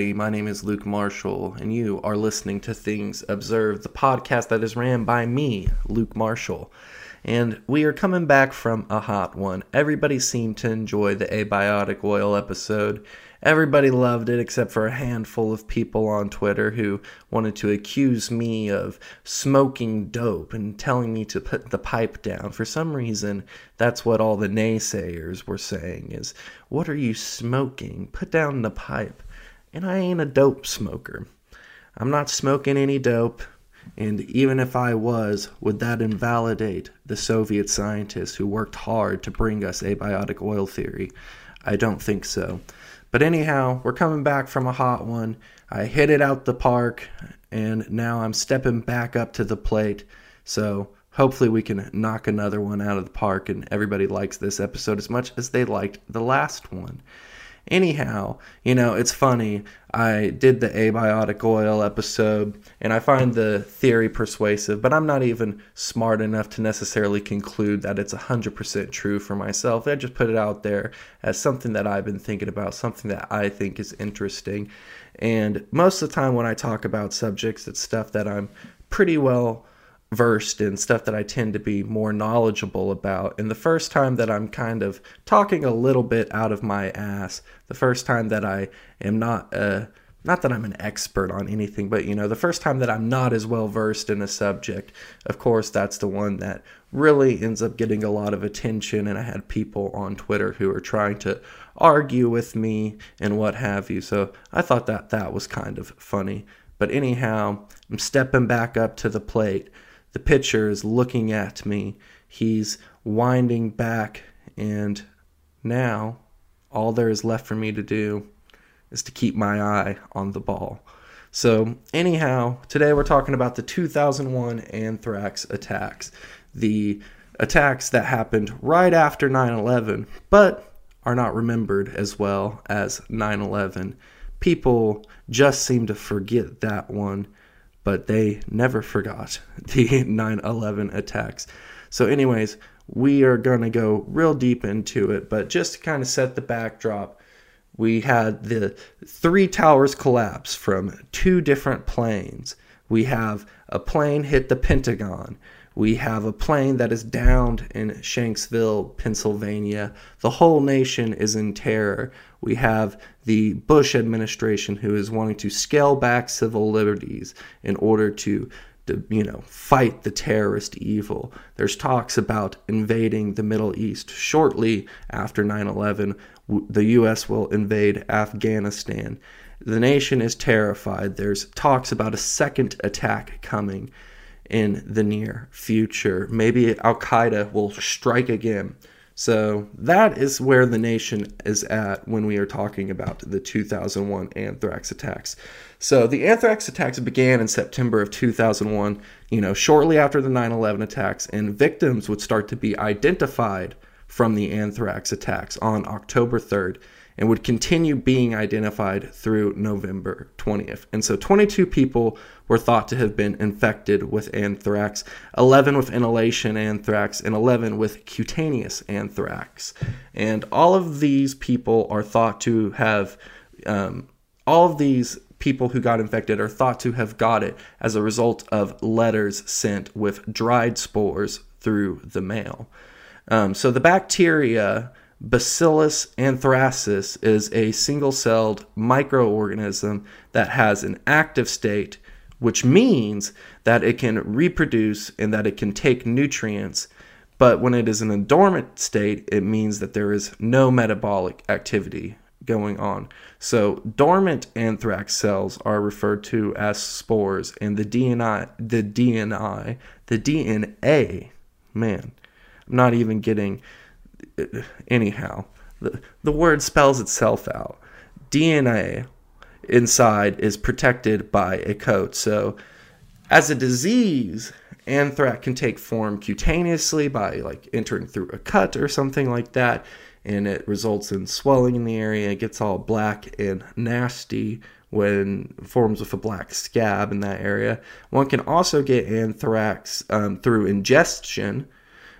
everybody. My name is Luke Marshall, and you are listening to Things Observed, the podcast that is ran by me, Luke Marshall. And we are coming back from a hot one. Everybody seemed to enjoy the abiotic oil episode. Everybody loved it except for a handful of people on Twitter who wanted to accuse me of smoking dope and telling me to put the pipe down. For some reason, that's what all the naysayers were saying is, "What are you smoking? Put down the pipe." And I ain't a dope smoker. I'm not smoking any dope. And even if I was, would that invalidate the Soviet scientists who worked hard to bring us abiotic oil theory? I don't think so. But anyhow, we're coming back from a hot one. I hit it out the park, and now I'm stepping back up to the plate. So hopefully we can knock another one out of the park, and everybody likes this episode as much as they liked the last one. Anyhow, you know, it's funny. I did the abiotic oil episode and I find the theory persuasive, but I'm not even smart enough to necessarily conclude that it's 100% true for myself. I just put it out there as something that I've been thinking about, something that I think is interesting. And most of the time when I talk about subjects, it's stuff that I'm pretty well versed in stuff that I tend to be more knowledgeable about. And the first time that I'm kind of talking a little bit out of my ass, the first time that I am not uh not that I'm an expert on anything, but you know, the first time that I'm not as well versed in a subject, of course, that's the one that really ends up getting a lot of attention. And I had people on Twitter who were trying to argue with me and what have you. So I thought that that was kind of funny. But anyhow, I'm stepping back up to the plate. The pitcher is looking at me. He's winding back, and now all there is left for me to do is to keep my eye on the ball. So, anyhow, today we're talking about the 2001 anthrax attacks, the attacks that happened right after 9 11, but are not remembered as well as 9 11. People just seem to forget that one but they never forgot the 9 11 attacks. So, anyways, we are going to go real deep into it, but just to kind of set the backdrop, we had the three towers collapse from two different planes. We have a plane hit the Pentagon. We have a plane that is downed in Shanksville, Pennsylvania. The whole nation is in terror. We have the Bush administration who is wanting to scale back civil liberties in order to, to you know, fight the terrorist evil. There's talks about invading the Middle East shortly after 9/11. The US will invade Afghanistan. The nation is terrified. There's talks about a second attack coming in the near future. Maybe Al Qaeda will strike again. So that is where the nation is at when we are talking about the 2001 anthrax attacks. So the anthrax attacks began in September of 2001, you know, shortly after the 9/11 attacks and victims would start to be identified from the anthrax attacks on October 3rd and would continue being identified through November 20th. And so 22 people were thought to have been infected with anthrax, 11 with inhalation anthrax, and 11 with cutaneous anthrax. And all of these people are thought to have, um, all of these people who got infected are thought to have got it as a result of letters sent with dried spores through the mail. Um, so the bacteria Bacillus anthracis is a single celled microorganism that has an active state, which means that it can reproduce and that it can take nutrients. But when it is in a dormant state, it means that there is no metabolic activity going on. So dormant anthrax cells are referred to as spores, and the DNA, the DNA, the DNA, man, I'm not even getting anyhow, the, the word spells itself out. DNA inside is protected by a coat. So, as a disease, anthrax can take form cutaneously by like entering through a cut or something like that, and it results in swelling in the area. It gets all black and nasty when forms with a black scab in that area. One can also get anthrax um, through ingestion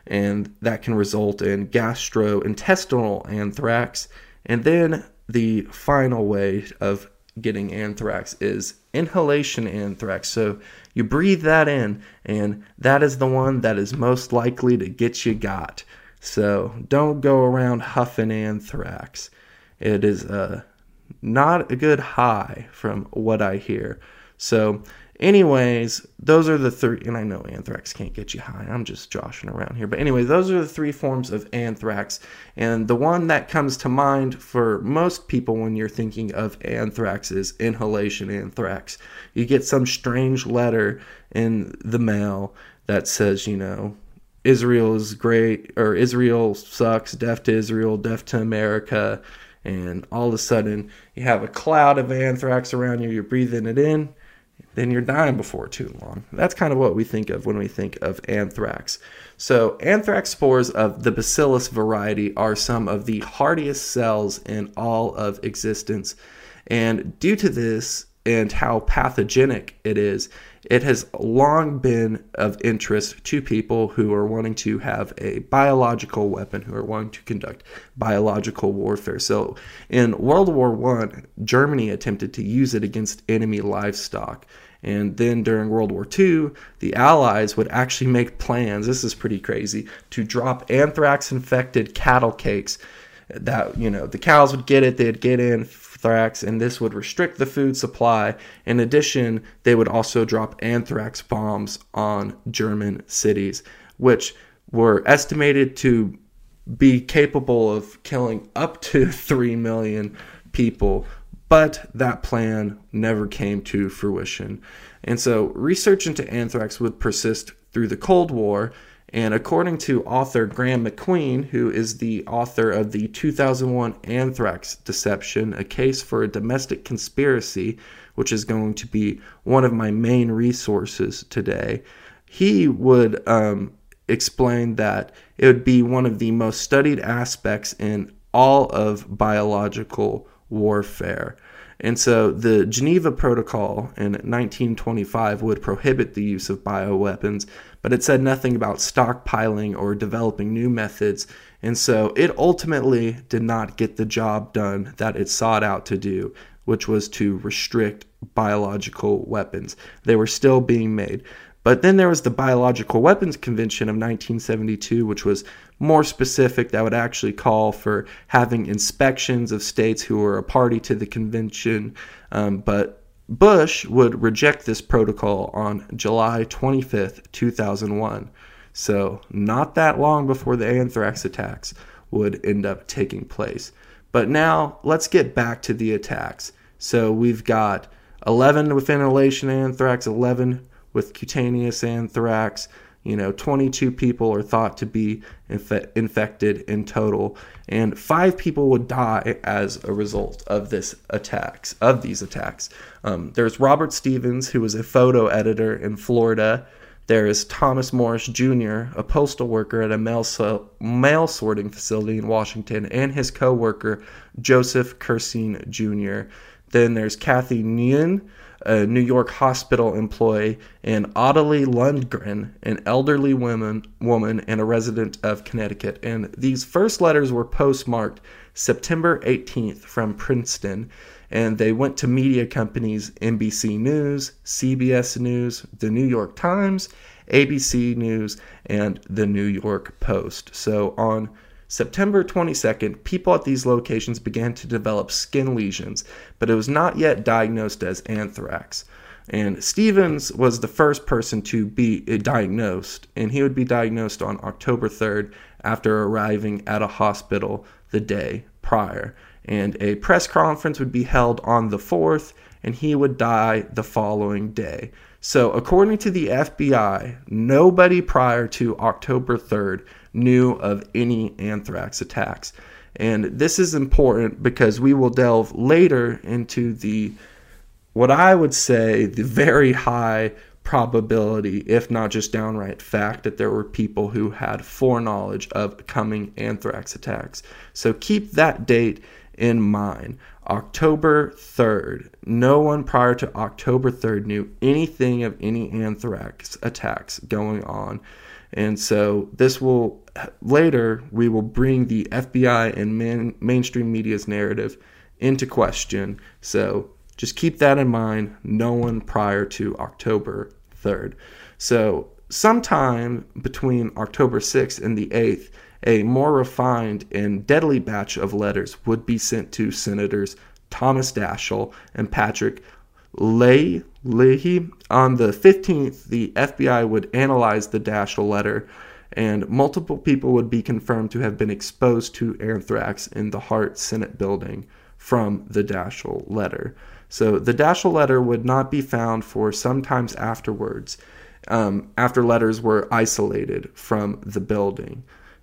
and that can result in gastrointestinal anthrax. And then the final way of getting anthrax is inhalation anthrax. So you breathe that in, and that is the one that is most likely to get you got. So don't go around huffing anthrax. It is uh, not a good high from what I hear. So Anyways, those are the three, and I know anthrax can't get you high. I'm just joshing around here. But anyway, those are the three forms of anthrax. And the one that comes to mind for most people when you're thinking of anthrax is inhalation anthrax. You get some strange letter in the mail that says, you know, Israel is great, or Israel sucks, deaf to Israel, deaf to America. And all of a sudden, you have a cloud of anthrax around you, you're breathing it in then you're dying before too long. That's kind of what we think of when we think of anthrax. So, anthrax spores of the Bacillus variety are some of the hardiest cells in all of existence. And due to this and how pathogenic it is, it has long been of interest to people who are wanting to have a biological weapon, who are wanting to conduct biological warfare. So, in World War One, Germany attempted to use it against enemy livestock. And then during World War II, the Allies would actually make plans, this is pretty crazy, to drop anthrax infected cattle cakes. That, you know, the cows would get it, they'd get anthrax, and this would restrict the food supply. In addition, they would also drop anthrax bombs on German cities, which were estimated to be capable of killing up to 3 million people but that plan never came to fruition. And so research into anthrax would persist through the Cold War. And according to author Graeme MacQueen, who is the author of the 2001 Anthrax Deception, a case for a domestic conspiracy, which is going to be one of my main resources today, he would um, explain that it would be one of the most studied aspects in all of biological warfare. And so the Geneva Protocol in 1925 would prohibit the use of bioweapons, but it said nothing about stockpiling or developing new methods. And so it ultimately did not get the job done that it sought out to do, which was to restrict biological weapons. They were still being made. But then there was the Biological Weapons Convention of 1972, which was more specific, that would actually call for having inspections of states who were a party to the convention. Um, but Bush would reject this protocol on July 25th, 2001. So, not that long before the anthrax attacks would end up taking place. But now, let's get back to the attacks. So, we've got 11 with inhalation anthrax, 11 with cutaneous anthrax, You know, 22 people are thought to be inf- infected in total, and five people would die as a result of this attacks of these attacks. Um, there's Robert Stevens, who was a photo editor in Florida. There is Thomas Morris Jr., a postal worker at a mail, so- mail sorting facility in Washington, and his co-worker Joseph Curseen Jr. Then there's Kathy Nguyen, a New York hospital employee, and Ottilie Lundgren, an elderly woman, woman and a resident of Connecticut. And these first letters were postmarked September 18th from Princeton, and they went to media companies NBC News, CBS News, The New York Times, ABC News, and The New York Post. So on September 22nd, people at these locations began to develop skin lesions, but it was not yet diagnosed as anthrax. And Stevens was the first person to be uh, diagnosed, and he would be diagnosed on October 3rd after arriving at a hospital the day prior. And a press conference would be held on the 4th, and he would die the following day. So, according to the FBI, nobody prior to October 3rd knew of any anthrax attacks. And this is important because we will delve later into the what I would say the very high probability, if not just downright fact, that there were people who had foreknowledge of coming anthrax attacks. So keep that date in mind. October 3rd. No one prior to October 3rd knew anything of any anthrax attacks going on. And so this will later we will bring the FBI and man, mainstream media's narrative into question. So just keep that in mind. No one prior to October 3rd. So sometime between October 6th and the 8th, a more refined and deadly batch of letters would be sent to Senators Thomas Daschle and Patrick Leahy. On the 15th, the FBI would analyze the Daschle letter, and multiple people would be confirmed to have been exposed to anthrax in the Hart Senate building from the Daschle letter. So the Daschle letter would not be found for sometimes afterwards, um, after letters were isolated from the building.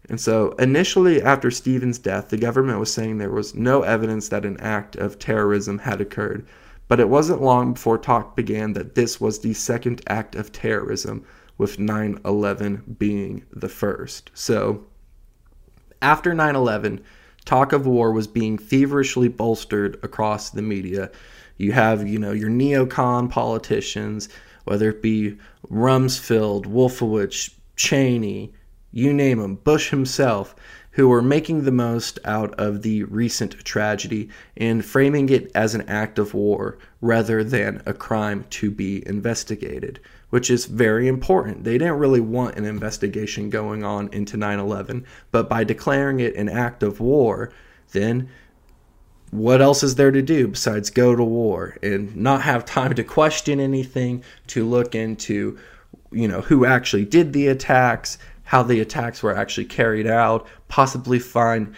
And so, initially, after Stevens' death, the government was saying there was no evidence that an act of terrorism had occurred. But it wasn't long before talk began that this was the second act of terrorism, with 9 11 being the first. So, after 9 11, talk of war was being feverishly bolstered across the media. You have, you know, your neocon politicians, whether it be Rumsfeld, Wolfowitz, Cheney, you name them, Bush himself, who were making the most out of the recent tragedy and framing it as an act of war rather than a crime to be investigated, which is very important. They didn't really want an investigation going on into 9 11, but by declaring it an act of war, then what else is there to do besides go to war and not have time to question anything, to look into, you know, who actually did the attacks, how the attacks were actually carried out, possibly find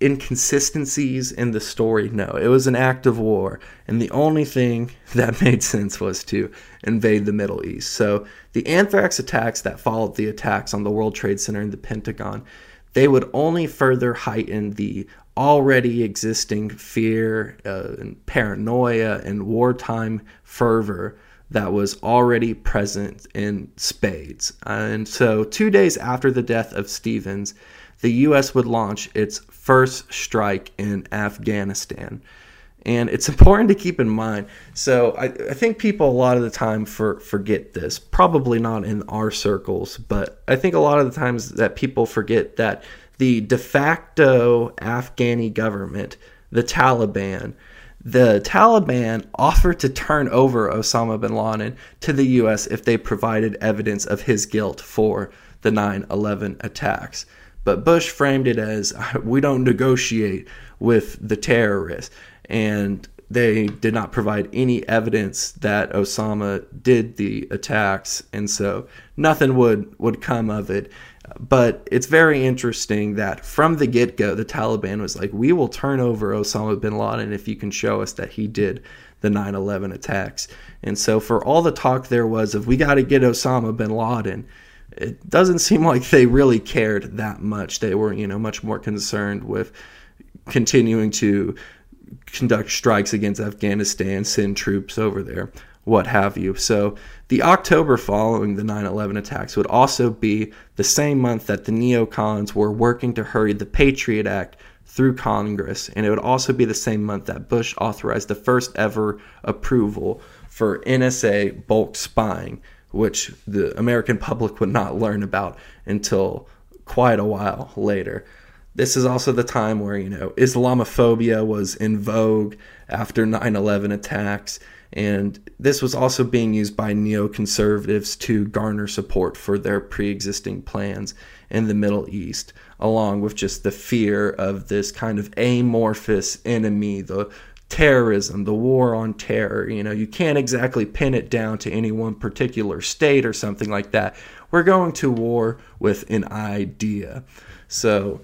inconsistencies in the story. No, it was an act of war, and the only thing that made sense was to invade the Middle East. So the anthrax attacks that followed the attacks on the World Trade Center and the Pentagon, they would only further heighten the already existing fear uh, and paranoia and wartime fervor that was already present in spades. And so, two days after the death of Stevens, the U.S. would launch its first strike in Afghanistan. And it's important to keep in mind. So, I, I think people a lot of the time for, forget this. Probably not in our circles, but I think a lot of the times that people forget that the de facto Afghani government, the Taliban, the Taliban offered to turn over Osama bin Laden to the U.S. if they provided evidence of his guilt for the 9 11 attacks. But Bush framed it as we don't negotiate with the terrorists. And they did not provide any evidence that Osama did the attacks. And so nothing would, would come of it. But it's very interesting that from the get go, the Taliban was like, we will turn over Osama bin Laden if you can show us that he did the 9 11 attacks. And so, for all the talk there was of we got to get Osama bin Laden, it doesn't seem like they really cared that much. They were, you know, much more concerned with continuing to conduct strikes against Afghanistan, send troops over there, what have you. So the October following the 9 11 attacks would also be the same month that the neocons were working to hurry the Patriot Act through Congress, and it would also be the same month that Bush authorized the first ever approval for NSA bulk spying, which the American public would not learn about until quite a while later. This is also the time where, you know, Islamophobia was in vogue after 9 11 attacks. And this was also being used by neoconservatives to garner support for their pre existing plans in the Middle East, along with just the fear of this kind of amorphous enemy, the terrorism, the war on terror. You know, you can't exactly pin it down to any one particular state or something like that. We're going to war with an idea. So,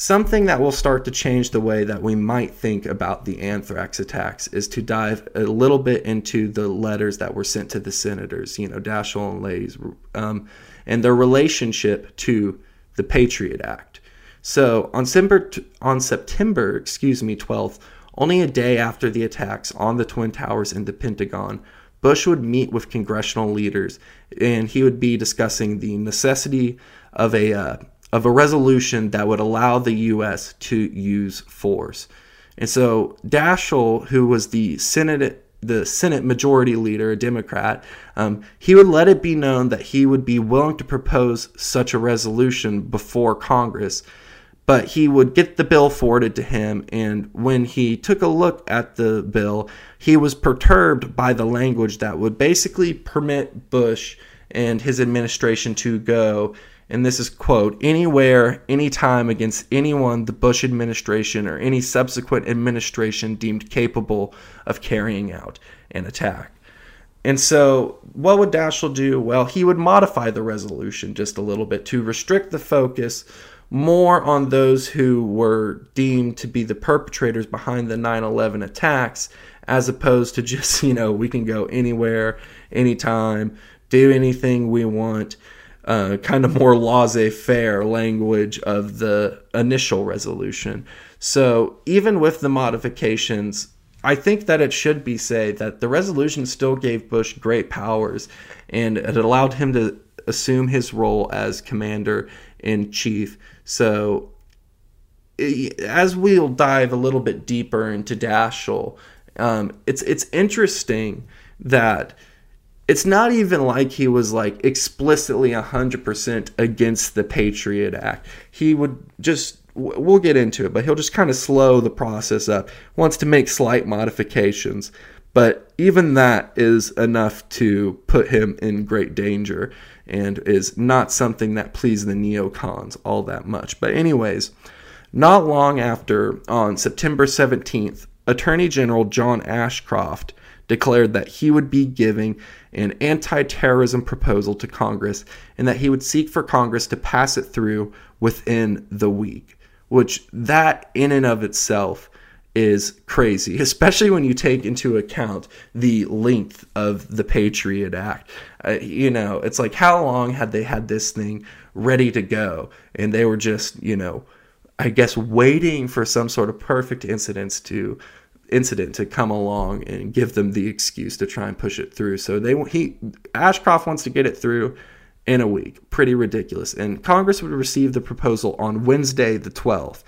something that will start to change the way that we might think about the anthrax attacks is to dive a little bit into the letters that were sent to the senators, you know, Daschle and Leahy's, um, and their relationship to the Patriot Act. So on September, on September, excuse me, 12th, only a day after the attacks on the Twin Towers and the Pentagon, Bush would meet with congressional leaders, and he would be discussing the necessity of a uh, of a resolution that would allow the U.S. to use force. And so Daschle, who was the Senate the Senate Majority Leader, a Democrat, um, he would let it be known that he would be willing to propose such a resolution before Congress, but he would get the bill forwarded to him. And when he took a look at the bill, he was perturbed by the language that would basically permit Bush and his administration to go and this is quote anywhere anytime against anyone the bush administration or any subsequent administration deemed capable of carrying out an attack. And so what would daschle do? Well he would modify the resolution just a little bit to restrict the focus more on those who were deemed to be the perpetrators behind the 9-11 attacks as opposed to just you know we can go anywhere anytime do anything we want uh, kind of more laissez faire language of the initial resolution. So even with the modifications, I think that it should be said that the resolution still gave Bush great powers and it allowed him to assume his role as commander in chief. So as we'll dive a little bit deeper into Daschle, um, it's it's interesting that it's not even like he was like explicitly 100% against the Patriot Act. He would just we'll get into it, but he'll just kind of slow the process up. Wants to make slight modifications, but even that is enough to put him in great danger and is not something that pleased the neocons all that much. But anyways, not long after on September 17th, Attorney General John Ashcroft declared that he would be giving an anti terrorism proposal to Congress and that he would seek for Congress to pass it through within the week, which that in and of itself is crazy, especially when you take into account the length of the Patriot Act. Uh, you know, it's like how long had they had this thing ready to go? And they were just, you know, I guess waiting for some sort of perfect incidents to incident to come along and give them the excuse to try and push it through. So they he Ashcroft wants to get it through in a week. Pretty ridiculous. And Congress would receive the proposal on Wednesday the 12th.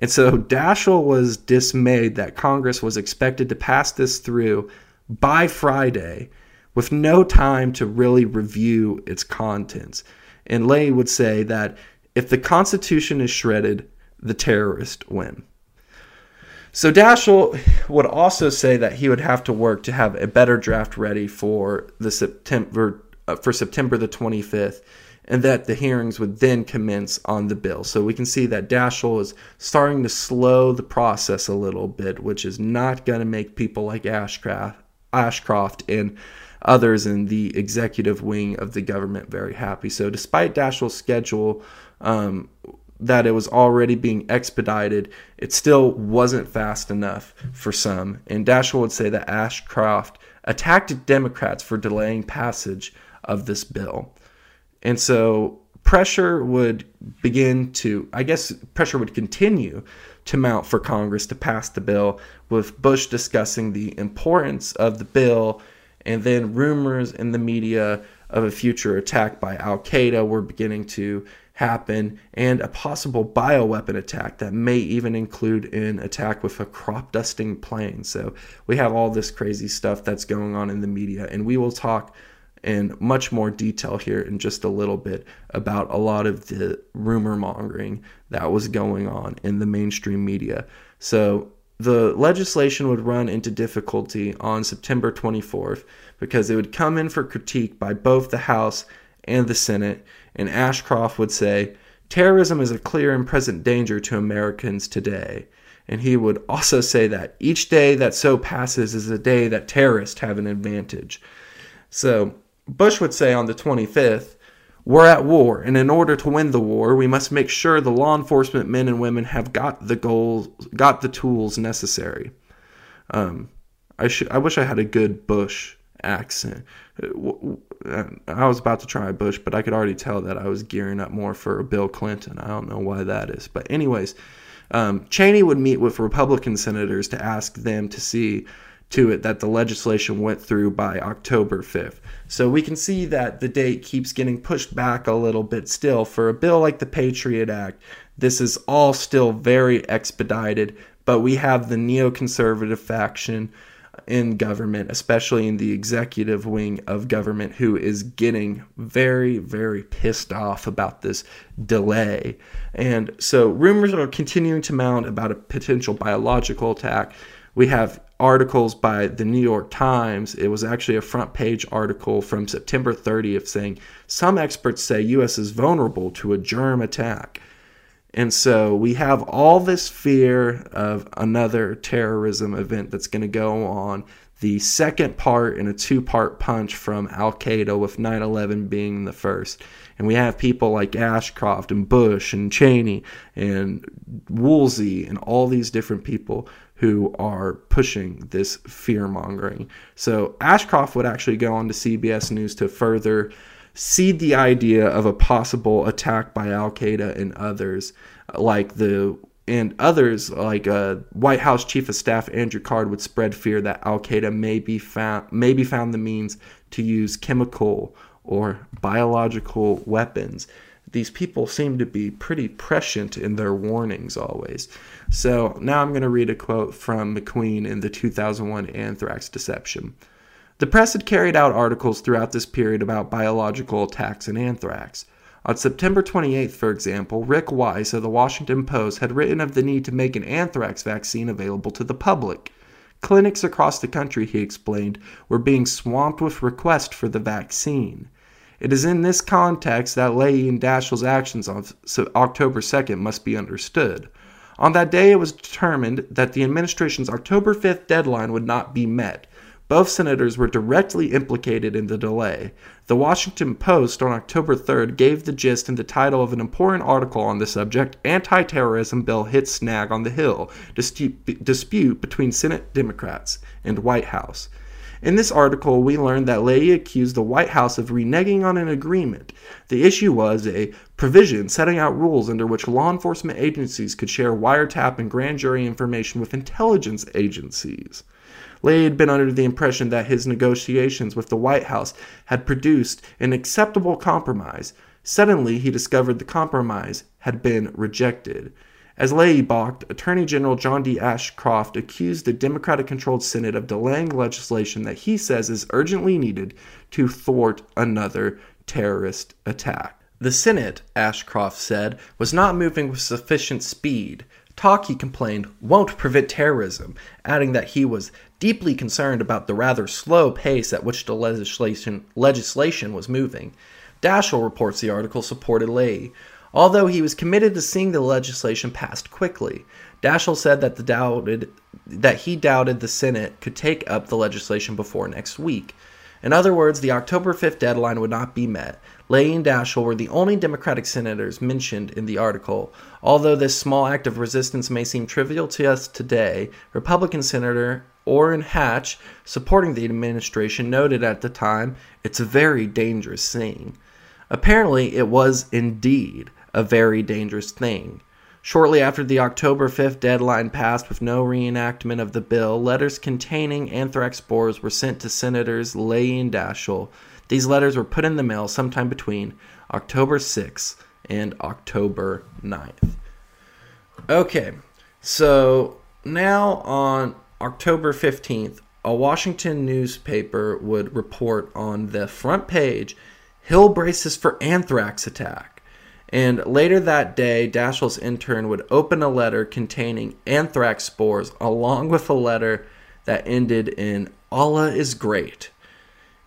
And so Daschle was dismayed that Congress was expected to pass this through by Friday with no time to really review its contents. And Leahy would say that if the Constitution is shredded, the terrorists win. So Daschle would also say that he would have to work to have a better draft ready for the September uh, for September the 25th, and that the hearings would then commence on the bill. So we can see that Daschle is starting to slow the process a little bit, which is not going to make people like Ashcroft, Ashcroft and others in the executive wing of the government very happy. So despite Daschle's schedule um, that it was already being expedited, it still wasn't fast enough for some. And Daschle would say that Ashcroft attacked Democrats for delaying passage of this bill. And so pressure would begin to, I guess, pressure would continue to mount for Congress to pass the bill, with Bush discussing the importance of the bill, and then rumors in the media of a future attack by Al Qaeda were beginning to happen, and a possible bioweapon attack that may even include an attack with a crop dusting plane. So we have all this crazy stuff that's going on in the media, and we will talk in much more detail here in just a little bit about a lot of the rumor mongering that was going on in the mainstream media. So the legislation would run into difficulty on September 24th because it would come in for critique by both the House and the Senate, and Ashcroft would say, Terrorism is a clear and present danger to Americans today. And he would also say that each day that so passes is a day that terrorists have an advantage. So Bush would say on the 25th, we're at war, and in order to win the war, we must make sure the law enforcement men and women have got the goals, got the tools necessary. Um, I should, I wish I had a good Bush accent. I was about to try Bush, but I could already tell that I was gearing up more for Bill Clinton. I don't know why that is, but anyways, um, Cheney would meet with Republican senators to ask them to see to it that the legislation went through by October 5th. So we can see that the date keeps getting pushed back a little bit still. For a bill like the Patriot Act, this is all still very expedited, but we have the neoconservative faction in government, especially in the executive wing of government, who is getting very, very pissed off about this delay. And so rumors are continuing to mount about a potential biological attack. We have articles by the New York Times. It was actually a front page article from September 30th saying some experts say US is vulnerable to a germ attack. And so we have all this fear of another terrorism event that's going to go on. The second part in a two part punch from Al Qaeda, with 9 11 being the first. And we have people like Ashcroft and Bush and Cheney and Woolsey and all these different people who are pushing this fear mongering. So Ashcroft would actually go on to CBS News to further seed the idea of a possible attack by Al Qaeda and others, like the and others like uh, White House Chief of Staff Andrew Card would spread fear that Al Qaeda may be found may be found the means to use chemical or biological weapons these people seem to be pretty prescient in their warnings always. So now I'm going to read a quote from MacQueen in the 2001 anthrax deception. The press had carried out articles throughout this period about biological attacks and anthrax. On September 28th, for example, Rick Weiss of the Washington Post had written of the need to make an anthrax vaccine available to the public. Clinics across the country, he explained, were being swamped with requests for the vaccine. It is in this context that Leahy and Daschle's actions on October 2nd must be understood. On that day, it was determined that the administration's October 5th deadline would not be met. Both senators were directly implicated in the delay. The Washington Post on October 3rd gave the gist in the title of an important article on the subject Anti Terrorism Bill Hits Snag on the Hill Dispute Between Senate Democrats and White House. In this article, we learned that Leahy accused the White House of reneging on an agreement. The issue was a provision setting out rules under which law enforcement agencies could share wiretap and grand jury information with intelligence agencies. Leahy had been under the impression that his negotiations with the White House had produced an acceptable compromise. Suddenly, he discovered the compromise had been rejected. As Leahy balked, Attorney General John D. Ashcroft accused the Democratic controlled Senate of delaying legislation that he says is urgently needed to thwart another terrorist attack. The Senate, Ashcroft said, was not moving with sufficient speed. Talk, he complained, won't prevent terrorism, adding that he was deeply concerned about the rather slow pace at which the legislation, legislation was moving. Daschle reports the article supported Leahy, although he was committed to seeing the legislation passed quickly. Daschle said that the doubted that he doubted the Senate could take up the legislation before next week. In other words, the October 5th deadline would not be met. Leahy and Daschle were the only Democratic senators mentioned in the article. Although this small act of resistance may seem trivial to us today, Republican Senator Orrin Hatch, supporting the administration, noted at the time it's a very dangerous thing. Apparently, it was indeed a very dangerous thing. Shortly after the October 5th deadline passed with no reenactment of the bill, letters containing anthrax spores were sent to Senators Leahy and Daschle. These letters were put in the mail sometime between October 6th and October 9th. Okay, so now on October 15th, a Washington newspaper would report on the front page Hill braces for anthrax attack. And later that day, Daschle's intern would open a letter containing anthrax spores along with a letter that ended in Allah is great.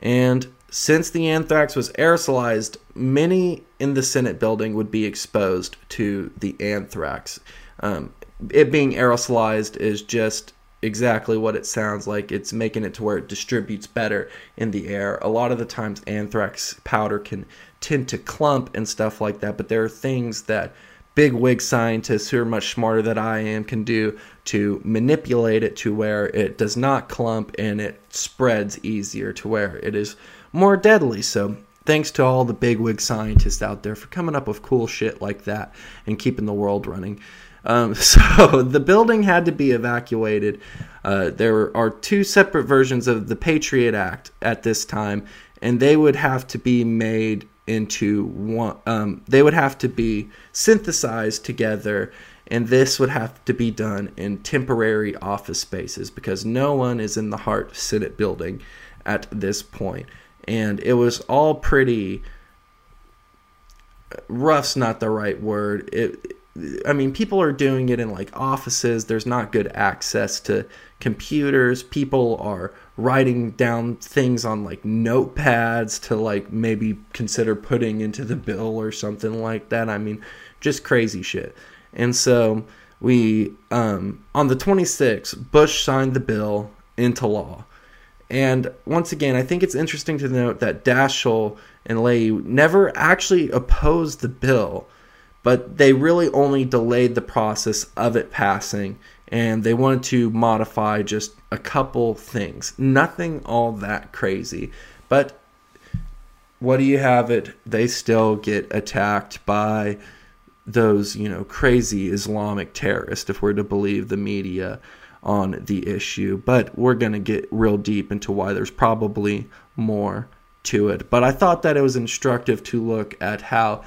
And since the anthrax was aerosolized, many in the Senate building would be exposed to the anthrax. Um, it being aerosolized is just exactly what it sounds like. It's making it to where it distributes better in the air. A lot of the times, anthrax powder can tend to clump and stuff like that, but there are things that big wig scientists who are much smarter than I am can do to manipulate it to where it does not clump and it spreads easier to where it is more deadly. So, thanks to all the big wig scientists out there for coming up with cool shit like that and keeping the world running. Um, so the building had to be evacuated. Uh, there are two separate versions of the Patriot Act at this time, and they would have to be made into one. Um, they would have to be synthesized together, and this would have to be done in temporary office spaces because no one is in the Hart Senate building at this point. and it was all pretty. Rough's not the right word. It I mean, people are doing it in like offices. There's not good access to computers. People are writing down things on like notepads to like maybe consider putting into the bill or something like that. I mean, just crazy shit. And so we, um, on the 26th, Bush signed the bill into law. And once again, I think it's interesting to note that Daschle and Leahy never actually opposed the bill but they really only delayed the process of it passing and they wanted to modify just a couple things. Nothing all that crazy. But what do you have it? They still get attacked by those, you know, crazy Islamic terrorists, if we're to believe the media on the issue. But we're going to get real deep into why there's probably more to it. But I thought that it was instructive to look at how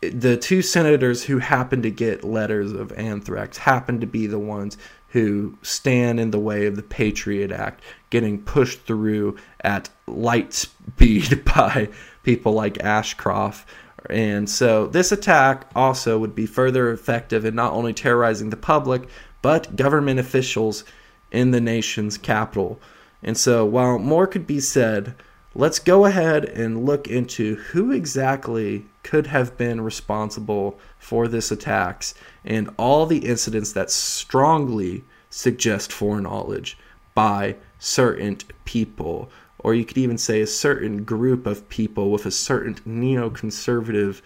the two senators who happen to get letters of anthrax happen to be the ones who stand in the way of the Patriot Act getting pushed through at light speed by people like Ashcroft. And so this attack also would be further effective in not only terrorizing the public, but government officials in the nation's capital. And so while more could be said, let's go ahead and look into who exactly could have been responsible for this attacks and all the incidents that strongly suggest foreknowledge by certain people. Or you could even say a certain group of people with a certain neoconservative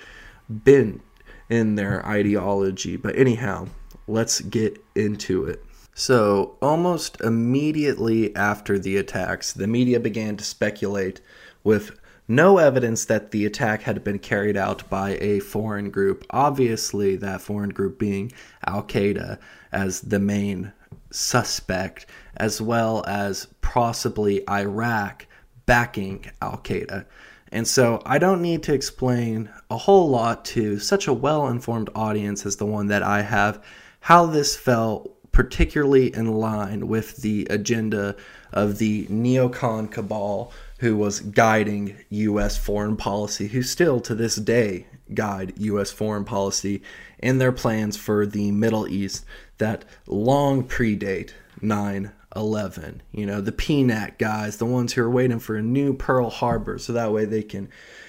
bent in their ideology. But anyhow let's get into it so, almost immediately after the attacks, the media began to speculate with no evidence that the attack had been carried out by a foreign group. Obviously, that foreign group being Al Qaeda as the main suspect, as well as possibly Iraq backing Al Qaeda. And so I don't need to explain a whole lot to such a well informed audience as the one that I have how this fell particularly in line with the agenda of the neocon cabal who was guiding U.S. foreign policy, who still to this day guide U.S. foreign policy and their plans for the Middle East that long predate 9 11. You know, the PNAC guys, the ones who are waiting for a new Pearl Harbor so that way they can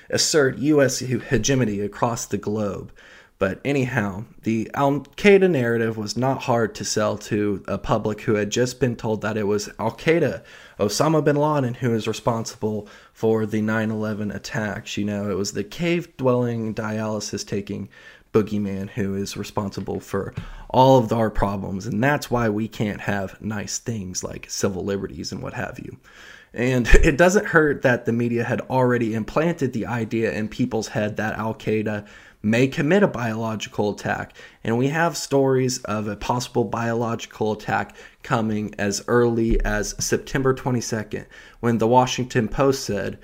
assert U.S. hegemony across the globe. But anyhow, the Al Qaeda narrative was not hard to sell to a public who had just been told that it was Al Qaeda, Osama bin Laden, who is responsible for the 9 11 attacks. You know, it was the cave dwelling, dialysis taking boogeyman who is responsible for all of our problems. And that's why we can't have nice things like civil liberties and what have you. And it doesn't hurt that the media had already implanted the idea in people's head that Al Qaeda may commit a biological attack. And we have stories of a possible biological attack coming as early as September 22nd, when the Washington Post said,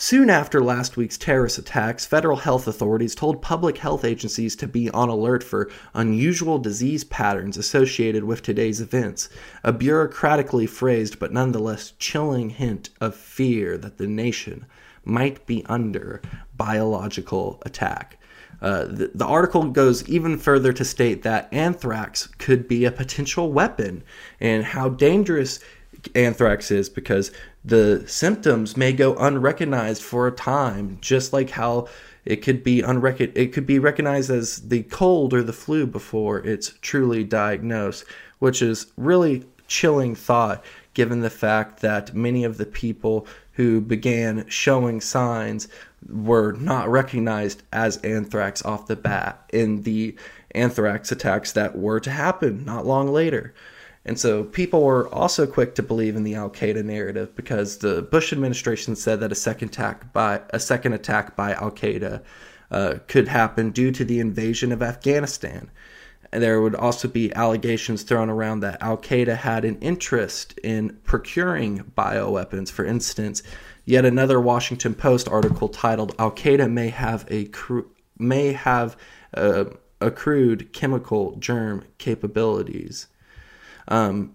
Soon after last week's terrorist attacks, federal health authorities told public health agencies to be on alert for unusual disease patterns associated with today's events, a bureaucratically phrased but nonetheless chilling hint of fear that the nation might be under biological attack. Uh, the, the, article goes even further to state that anthrax could be a potential weapon and how dangerous anthrax is because the symptoms may go unrecognized for a time, just like how it could be unrecon- it could be recognized as the cold or the flu before it's truly diagnosed, which is really chilling thought given the fact that many of the people who began showing signs were not recognized as anthrax off the bat in the anthrax attacks that were to happen not long later. And so people were also quick to believe in the Al Qaeda narrative because the Bush administration said that a second attack by a second attack by Al Qaeda uh, could happen due to the invasion of Afghanistan. And there would also be allegations thrown around that Al Qaeda had an interest in procuring bioweapons. For instance, yet another Washington Post article titled "Al Qaeda may have a cru- may have uh, accrued chemical germ capabilities." Um,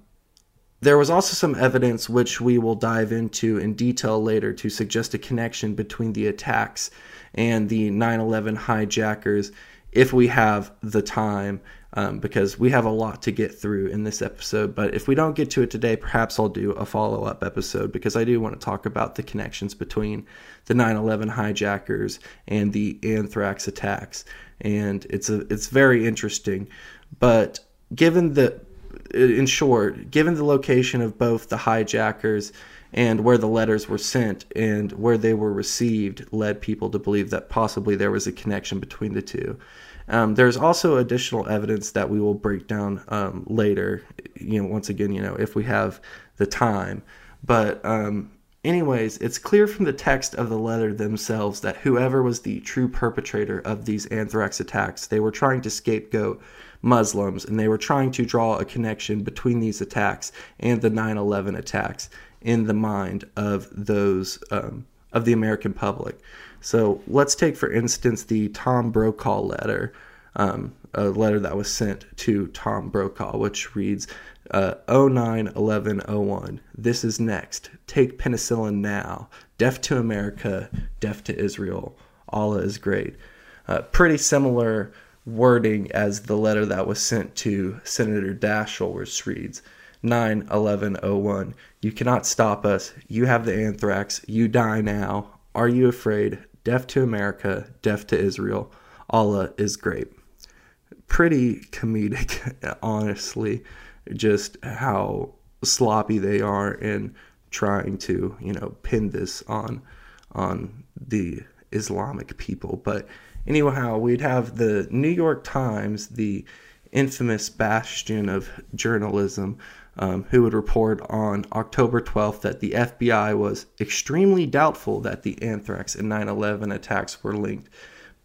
there was also some evidence, which we will dive into in detail later, to suggest a connection between the attacks and the 9 11 hijackers if we have the time, um, because we have a lot to get through in this episode. But if we don't get to it today, perhaps I'll do a follow up episode because I do want to talk about the connections between the 9 11 hijackers and the anthrax attacks. And it's, a, it's very interesting. But given the in short, given the location of both the hijackers and where the letters were sent and where they were received, led people to believe that possibly there was a connection between the two. Um, there's also additional evidence that we will break down um, later. You know, once again, you know, if we have the time. But um, anyways, it's clear from the text of the letter themselves that whoever was the true perpetrator of these anthrax attacks, they were trying to scapegoat Muslims, and they were trying to draw a connection between these attacks and the 9 11 attacks in the mind of those um, of the American public. So let's take, for instance, the Tom Brokaw letter, um, a letter that was sent to Tom Brokaw, which reads uh, 091101. This is next. Take penicillin now. Deaf to America, deaf to Israel. Allah is great. Uh, pretty similar wording as the letter that was sent to Senator Daschle, which reads 9 11 01. You cannot stop us. You have the anthrax. You die now. Are you afraid? Deaf to America, deaf to Israel. Allah is great. Pretty comedic, honestly, just how sloppy they are in trying to, you know, pin this on on the Islamic people. But anyhow, we'd have the New York Times, the infamous bastion of journalism, um, who would report on October 12th that the FBI was extremely doubtful that the anthrax and 9 11 attacks were linked.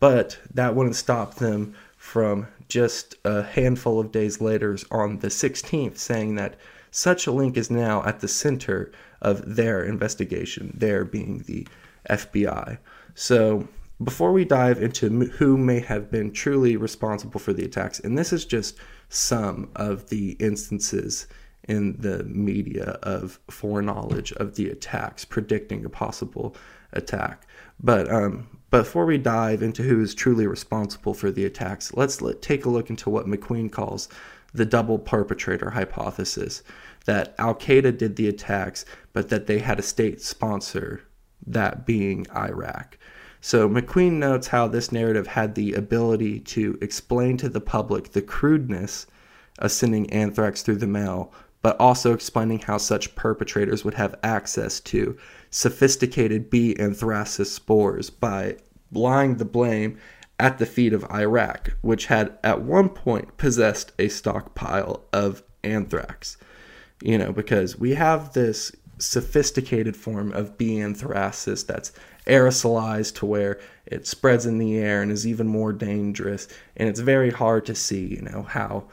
But that wouldn't stop them from just a handful of days later on the 16th saying that such a link is now at the center of their investigation, there being the FBI. So before we dive into who may have been truly responsible for the attacks, and this is just some of the instances in the media of foreknowledge of the attacks, predicting a possible attack. But um, before we dive into who is truly responsible for the attacks, let's let, take a look into what MacQueen calls the double perpetrator hypothesis that Al Qaeda did the attacks, but that they had a state sponsor, that being Iraq. So MacQueen notes how this narrative had the ability to explain to the public the crudeness of sending anthrax through the mail, but also explaining how such perpetrators would have access to sophisticated B anthracis spores by lying the blame at the feet of Iraq, which had at one point possessed a stockpile of anthrax. You know, because we have this sophisticated form of B. anthracis that's aerosolized to where it spreads in the air and is even more dangerous. And it's very hard to see, you know, how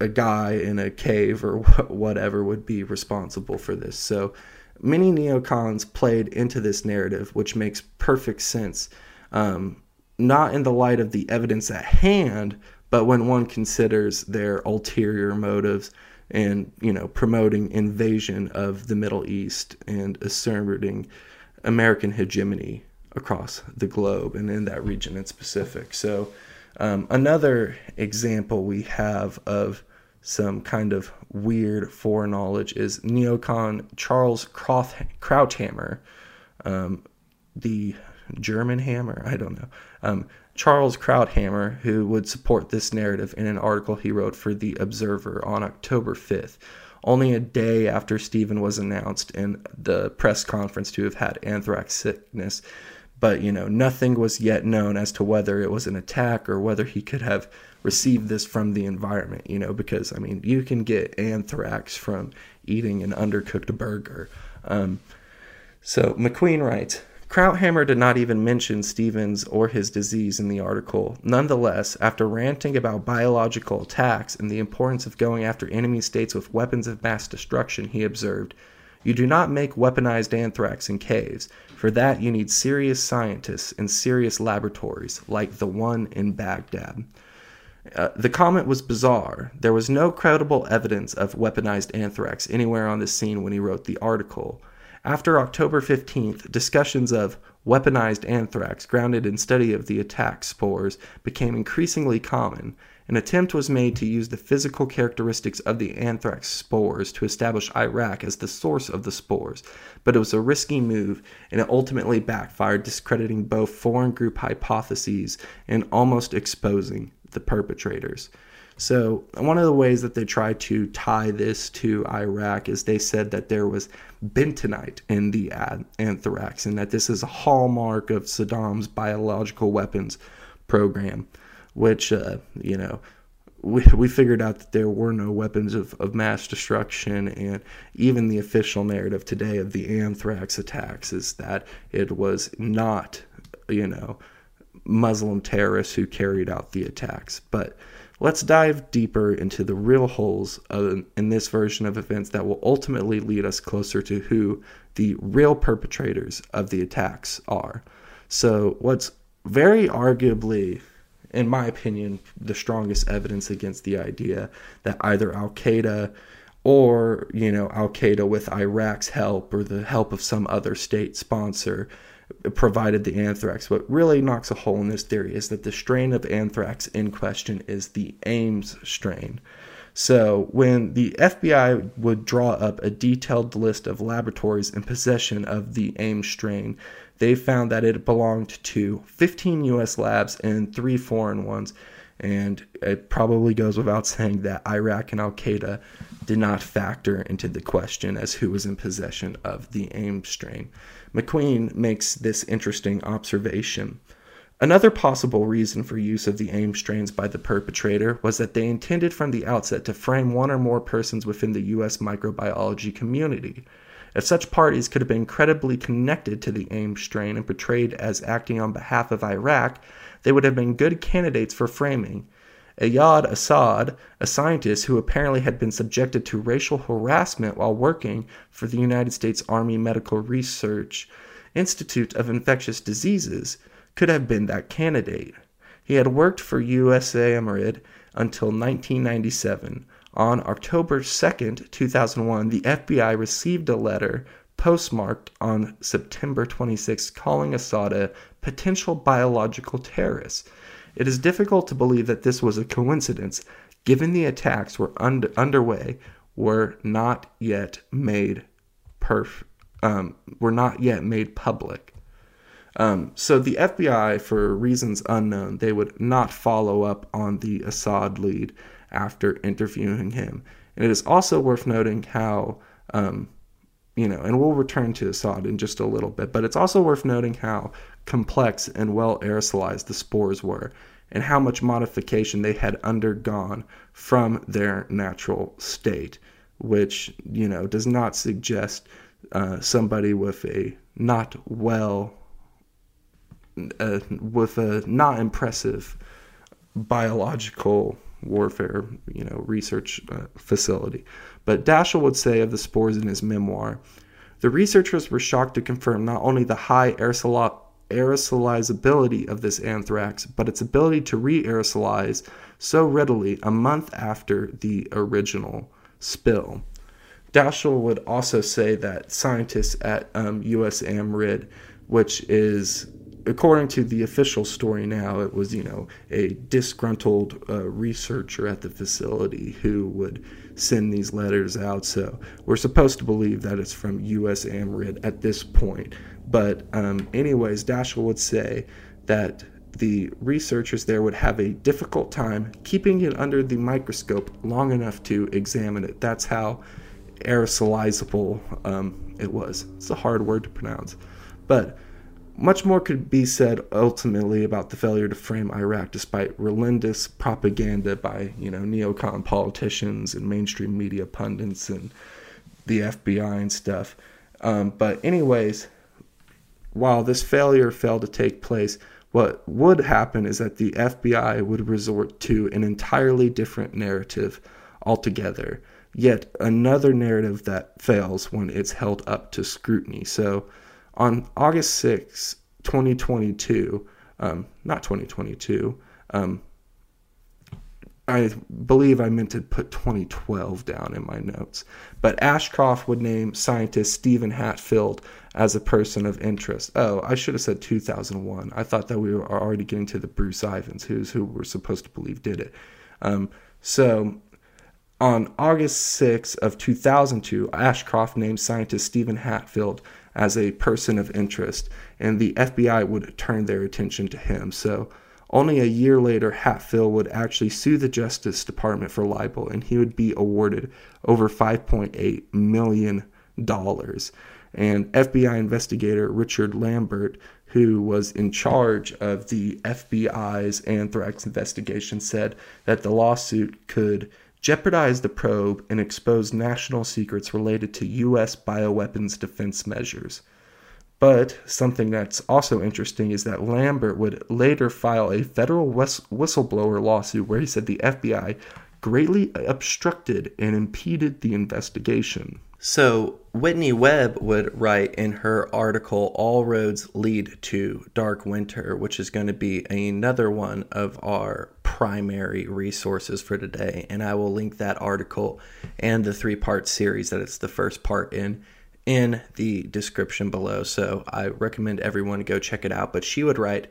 a guy in a cave or whatever would be responsible for this. So many neocons played into this narrative, which makes perfect sense. Um, not in the light of the evidence at hand, but when one considers their ulterior motives and you know promoting invasion of the Middle East and asserting American hegemony across the globe and in that region in specific. So um, another example we have of some kind of weird foreknowledge is neocon Charles Krauthammer, um, the German hammer, I don't know. Um, Charles Krauthammer, who would support this narrative in an article he wrote for The Observer on October 5th, only a day after Stephen was announced in the press conference to have had anthrax sickness. But, you know, nothing was yet known as to whether it was an attack or whether he could have received this from the environment, you know, because, I mean, you can get anthrax from eating an undercooked burger. Um, so MacQueen writes Krauthammer did not even mention Stevens or his disease in the article. Nonetheless, after ranting about biological attacks and the importance of going after enemy states with weapons of mass destruction, he observed, You do not make weaponized anthrax in caves. For that, you need serious scientists and serious laboratories, like the one in Baghdad. Uh, the comment was bizarre. There was no credible evidence of weaponized anthrax anywhere on the scene when he wrote the article. After October 15th, discussions of weaponized anthrax grounded in study of the attack spores became increasingly common. An attempt was made to use the physical characteristics of the anthrax spores to establish Iraq as the source of the spores, but it was a risky move and it ultimately backfired, discrediting both foreign group hypotheses and almost exposing the perpetrators. So, one of the ways that they tried to tie this to Iraq is they said that there was bentonite in the anthrax and that this is a hallmark of Saddam's biological weapons program, which, uh, you know, we, we figured out that there were no weapons of, of mass destruction, and even the official narrative today of the anthrax attacks is that it was not, you know, Muslim terrorists who carried out the attacks. But Let's dive deeper into the real holes in this version of events that will ultimately lead us closer to who the real perpetrators of the attacks are. So, what's very arguably, in my opinion, the strongest evidence against the idea that either Al Qaeda or, you know, Al Qaeda with Iraq's help or the help of some other state sponsor provided the anthrax. What really knocks a hole in this theory is that the strain of anthrax in question is the Ames strain. So, when the FBI would draw up a detailed list of laboratories in possession of the Ames strain, they found that it belonged to 15 US labs and three foreign ones. And it probably goes without saying that Iraq and Al Qaeda did not factor into the question as who was in possession of the Ames strain. MacQueen makes this interesting observation. Another possible reason for use of the Ames strains by the perpetrator was that they intended from the outset to frame one or more persons within the U.S. microbiology community. If such parties could have been credibly connected to the Ames strain and portrayed as acting on behalf of Iraq, they would have been good candidates for framing. Ayad Assad, a scientist who apparently had been subjected to racial harassment while working for the United States Army Medical Research Institute of Infectious Diseases, could have been that candidate. He had worked for USAMRIID until 1997. On October 2, 2001, the FBI received a letter postmarked on September 26 calling Assad a potential biological terrorist. It is difficult to believe that this was a coincidence, given the attacks were under, underway were not yet made perf um, were not yet made public. Um, so the FBI, for reasons unknown, they would not follow up on the Assad lead after interviewing him. And it is also worth noting how, um, you know, and we'll return to Assad in just a little bit, but it's also worth noting how complex and well aerosolized the spores were and how much modification they had undergone from their natural state, which, you know, does not suggest uh, somebody with a not well, uh, with a not impressive biological warfare, you know, research uh, facility. But Daschle would say of the spores in his memoir, the researchers were shocked to confirm not only the high aerosol- aerosolizability of this anthrax, but its ability to re aerosolize so readily a month after the original spill. Daschle would also say that scientists at um, USAMRIID, which is, according to the official story now, it was, you know, a disgruntled uh, researcher at the facility who would send these letters out. So we're supposed to believe that it's from USAMRIID at this point. But, um, anyways, Daschle would say that the researchers there would have a difficult time keeping it under the microscope long enough to examine it. That's how aerosolizable um, it was. It's a hard word to pronounce. But much more could be said ultimately about the failure to frame Iraq despite relentless propaganda by, you know, neocon politicians and mainstream media pundits and the FBI and stuff. Um, but anyways, while this failure failed to take place, what would happen is that the FBI would resort to an entirely different narrative altogether. Yet another narrative that fails when it's held up to scrutiny. So on August 6, 2022, um, not 2022, um, I believe I meant to put 2012 down in my notes. But Ashcroft would name scientist Steven Hatfill as a person of interest. Oh, I should have said 2001. I thought that we were already getting to the Bruce Ivins, who's who we're supposed to believe did it. Um, so on August 6 of 2002, Ashcroft named scientist Steven Hatfill as a person of interest, and the FBI would turn their attention to him. So only a year later, Hatfill would actually sue the Justice Department for libel, and he would be awarded over $5.8 million. And FBI investigator Richard Lambert, who was in charge of the FBI's anthrax investigation, said that the lawsuit could jeopardize the probe and expose national secrets related to U.S. bioweapons defense measures. But something that's also interesting is that Lambert would later file a federal whistleblower lawsuit where he said the FBI greatly obstructed and impeded the investigation. So, Whitney Webb would write in her article, All Roads Lead to Dark Winter, which is going to be another one of our primary resources for today. And I will link that article and the three part series that it's the first part in in the description below. So I recommend everyone go check it out. But she would write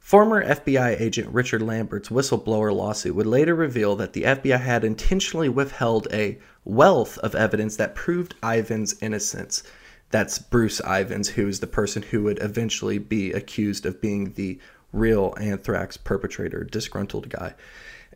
Former FBI agent Richard Lambert's whistleblower lawsuit would later reveal that the FBI had intentionally withheld a wealth of evidence that proved Ivins' innocence. That's Bruce Ivins, who is the person who would eventually be accused of being the real anthrax perpetrator, disgruntled guy.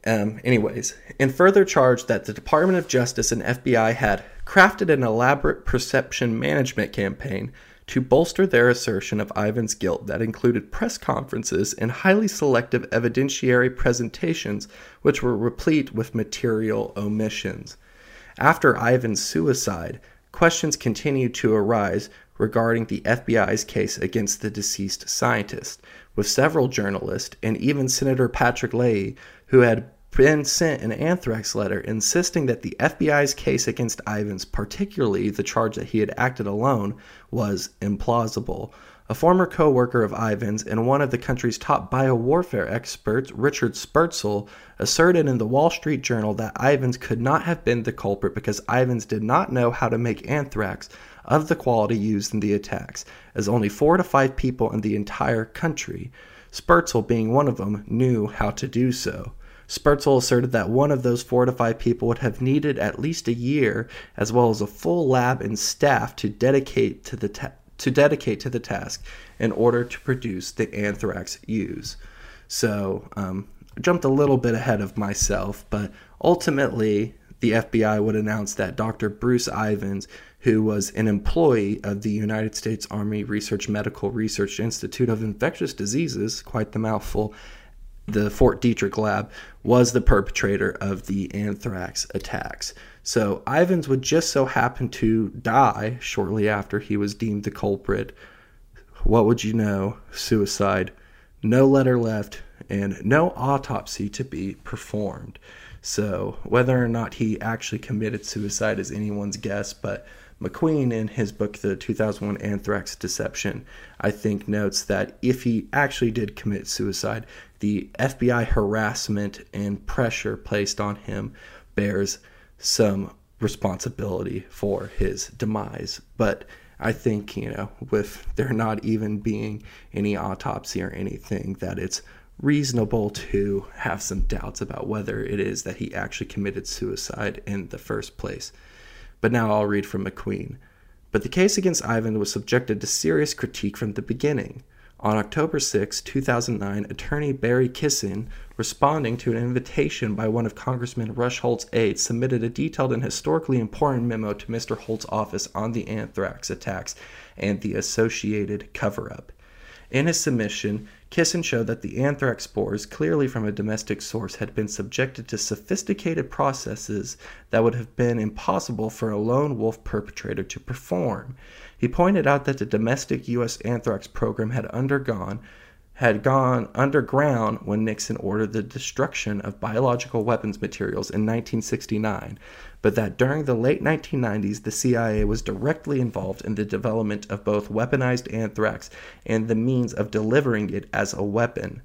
Um, anyways, and further charged that the Department of Justice and FBI had crafted an elaborate perception management campaign to bolster their assertion of Ivins' guilt that included press conferences and highly selective evidentiary presentations, which were replete with material omissions. After Ivins' suicide, questions continued to arise regarding the FBI's case against the deceased scientist, with several journalists and even Senator Patrick Leahy, who had been sent an anthrax letter insisting that the FBI's case against Ivins, particularly the charge that he had acted alone, was implausible. A former co worker of Ivins and one of the country's top biowarfare experts, Richard Spertzel, asserted in the Wall Street Journal that Ivins could not have been the culprit because Ivins did not know how to make anthrax of the quality used in the attacks, as only four to five people in the entire country, Spertzel being one of them, knew how to do so. Spertzel asserted that one of those four to five people would have needed at least a year, as well as a full lab and staff, to dedicate to the to dedicate to the task in order to produce the anthrax use. So, um, I jumped a little bit ahead of myself, but ultimately, the FBI would announce that Dr. Bruce Ivins, who was an employee of the United States Army Research Medical Research Institute of Infectious Diseases, quite the mouthful, the Fort Detrick lab, was the perpetrator of the anthrax attacks. So Ivins would just so happen to die shortly after he was deemed the culprit. What would you know? Suicide. No letter left and no autopsy to be performed. So, whether or not he actually committed suicide is anyone's guess, but MacQueen, in his book, The 2001 Anthrax Deception, I think notes that if he actually did commit suicide, the FBI harassment and pressure placed on him bears some responsibility for his demise. But I think, you know, with there not even being any autopsy or anything, that it's reasonable to have some doubts about whether it is that he actually committed suicide in the first place. But now I'll read from MacQueen. But the case against Ivins was subjected to serious critique from the beginning. On October 6, 2009, attorney Barry Kissin, responding to an invitation by one of Congressman Rush Holt's aides, submitted a detailed and historically important memo to Mr. Holt's office on the anthrax attacks and the associated cover up. In his submission, Kissin showed that the anthrax spores, clearly from a domestic source, had been subjected to sophisticated processes that would have been impossible for a lone wolf perpetrator to perform. He pointed out that the domestic U.S. anthrax program had undergone had gone underground when Nixon ordered the destruction of biological weapons materials in 1969, but that during the late 1990s the CIA was directly involved in the development of both weaponized anthrax and the means of delivering it as a weapon.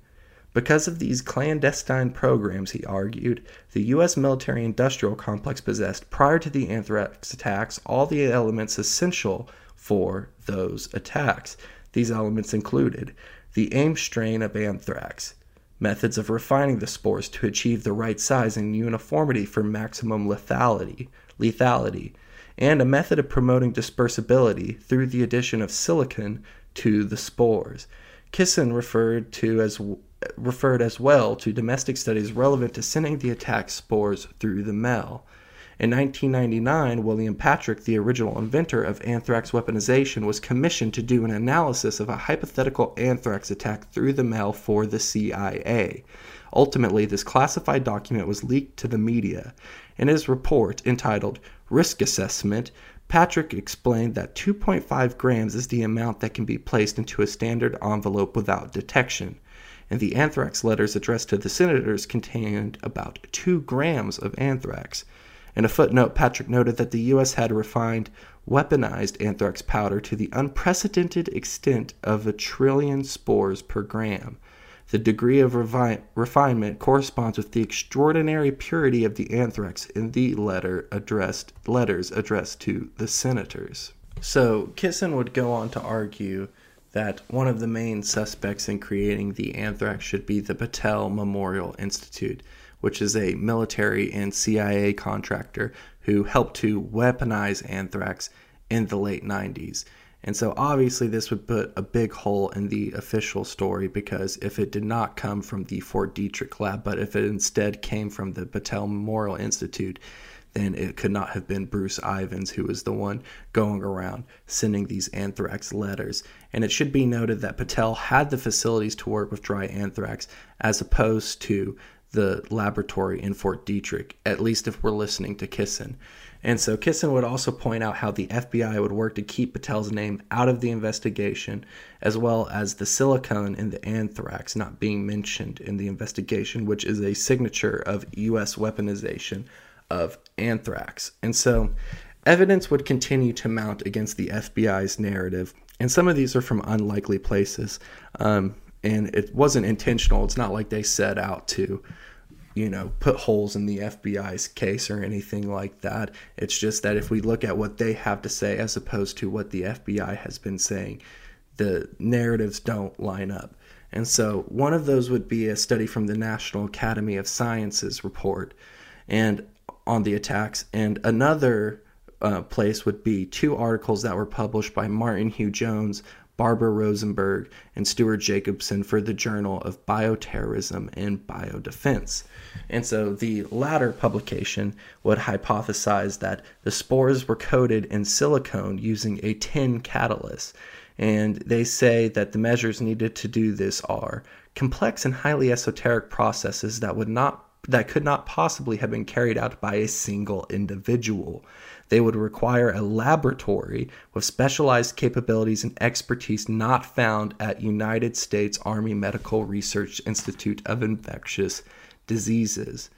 Because of these clandestine programs, he argued, the U.S. military industrial complex possessed prior to the anthrax attacks all the elements essential for those attacks. These elements included the Ames strain of anthrax, methods of refining the spores to achieve the right size and uniformity for maximum lethality, lethality, and a method of promoting dispersibility through the addition of silicon to the spores. Kissin referred to as referred as well to domestic studies relevant to sending the attack spores through the mail. In 1999, William Patrick, the original inventor of anthrax weaponization, was commissioned to do an analysis of a hypothetical anthrax attack through the mail for the CIA. Ultimately, this classified document was leaked to the media. In his report, entitled Risk Assessment, Patrick explained that 2.5 grams is the amount that can be placed into a standard envelope without detection, and the anthrax letters addressed to the senators contained about 2 grams of anthrax. In a footnote, Patrick noted that the U.S. had refined weaponized anthrax powder to the unprecedented extent of a trillion spores per gram. The degree of revi- refinement corresponds with the extraordinary purity of the anthrax in the letter addressed letters addressed to the senators. So Kissin would go on to argue that one of the main suspects in creating the anthrax should be the Battelle Memorial Institute which is a military and CIA contractor who helped to weaponize anthrax in the late 90s. And so obviously this would put a big hole in the official story because if it did not come from the Fort Detrick lab, but if it instead came from the Battelle Memorial Institute, then it could not have been Bruce Ivins who was the one going around sending these anthrax letters. And it should be noted that Battelle had the facilities to work with dry anthrax as opposed to the laboratory in Fort Detrick, at least if we're listening to Kissin. And so Kissin would also point out how the FBI would work to keep Battelle's name out of the investigation, as well as the silicone in the anthrax not being mentioned in the investigation, which is a signature of U.S. weaponization of anthrax. And so evidence would continue to mount against the FBI's narrative. And some of these are from unlikely places. Um, and it wasn't intentional. It's not like they set out to, you know, put holes in the FBI's case or anything like that. It's just that if we look at what they have to say as opposed to what the FBI has been saying, the narratives don't line up. And so one of those would be a study from the National Academy of Sciences report and on the attacks and another uh, place would be two articles that were published by Martin Hugh Jones, Barbara Rosenberg, and Stuart Jacobson for the Journal of Bioterrorism and Biodefense. And so the latter publication would hypothesize that the spores were coated in silicone using a tin catalyst. And they say that the measures needed to do this are complex and highly esoteric processes that would not that could not possibly have been carried out by a single individual. They would require a laboratory with specialized capabilities and expertise not found at United States Army Medical Research Institute of Infectious Diseases.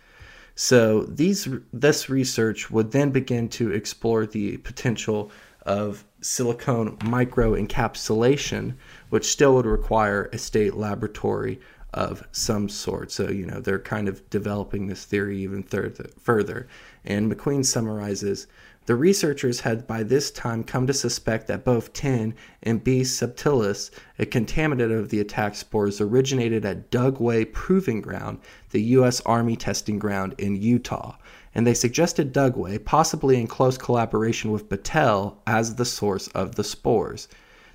So these this research would then begin to explore the potential of silicone microencapsulation, which still would require a state laboratory of some sort. So, you know, they're kind of developing this theory even further. And MacQueen summarizes the researchers had by this time come to suspect that both tin and B. subtilis, a contaminant of the attack spores, originated at Dugway Proving Ground, the U.S. Army testing ground in Utah. And they suggested Dugway, possibly in close collaboration with Battelle, as the source of the spores.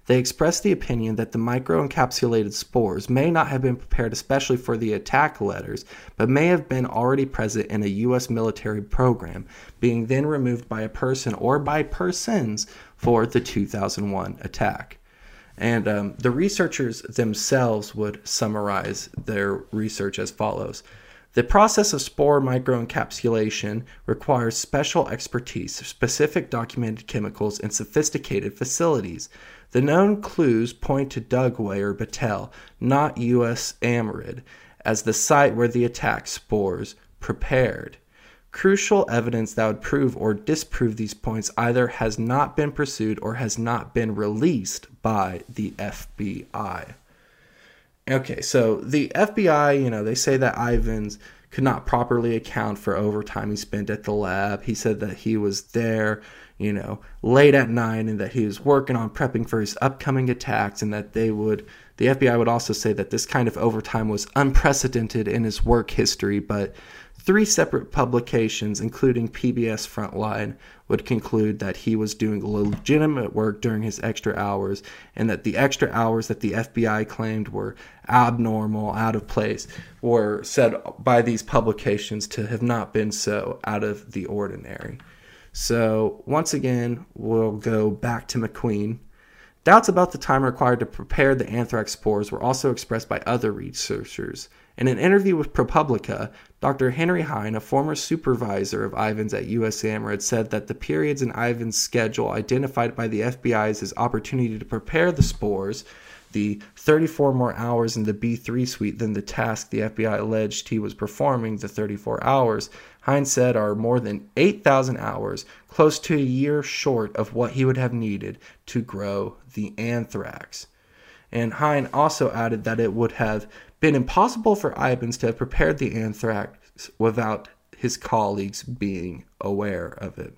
They expressed the opinion that the microencapsulated spores may not have been prepared especially for the attack letters, but may have been already present in a U.S. military program, being then removed by a person or by persons for the 2001 attack. And um, the researchers themselves would summarize their research as follows. The process of spore microencapsulation requires special expertise, specific documented chemicals, and sophisticated facilities. The known clues point to Dugway or Battelle, not USAMRIID, as the site where the attack spores prepared. Crucial evidence that would prove or disprove these points either has not been pursued or has not been released by the FBI. Okay, so the FBI, you know, they say that Ivins could not properly account for overtime he spent at the lab. He said that he was there you know, late at night and that he was working on prepping for his upcoming attacks and that they would the FBI would also say that this kind of overtime was unprecedented in his work history, but three separate publications, including PBS Frontline, would conclude that he was doing legitimate work during his extra hours and that the extra hours that the FBI claimed were abnormal, out of place, were said by these publications to have not been so out of the ordinary. So, once again, we'll go back to MacQueen. Doubts about the time required to prepare the anthrax spores were also expressed by other researchers. In an interview with ProPublica, Dr. Henry Heine, a former supervisor of Ivins at USAMR, had said that the periods in Ivins' schedule identified by the FBI as his opportunity to prepare the spores the 34 more hours in the B3 suite than the task the FBI alleged he was performing, the 34 hours, Hines said are more than 8,000 hours, close to a year short of what he would have needed to grow the anthrax. And Heine also added that it would have been impossible for Ivins to have prepared the anthrax without his colleagues being aware of it.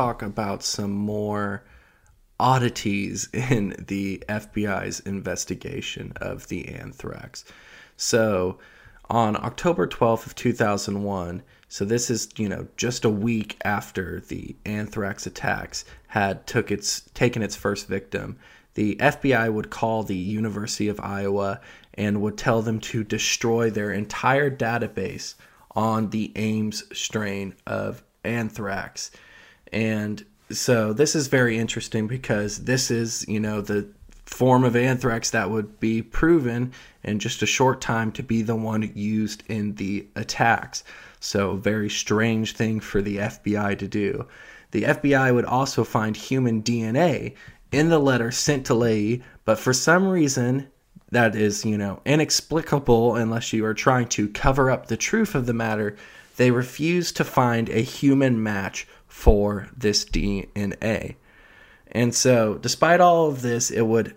Talk about some more oddities in the FBI's investigation of the anthrax. So on October 12th of 2001, so this is, you know, just a week after the anthrax attacks had took its taken its first victim, the FBI would call the University of Iowa and would tell them to destroy their entire database on the Ames strain of anthrax. And so this is very interesting because this is, you know, the form of anthrax that would be proven in just a short time to be the one used in the attacks. So, very strange thing for the FBI to do. The FBI would also find human DNA in the letter sent to Leahy, but for some reason that is, you know, inexplicable unless you are trying to cover up the truth of the matter, they refused to find a human match for this DNA. And so, despite all of this, it would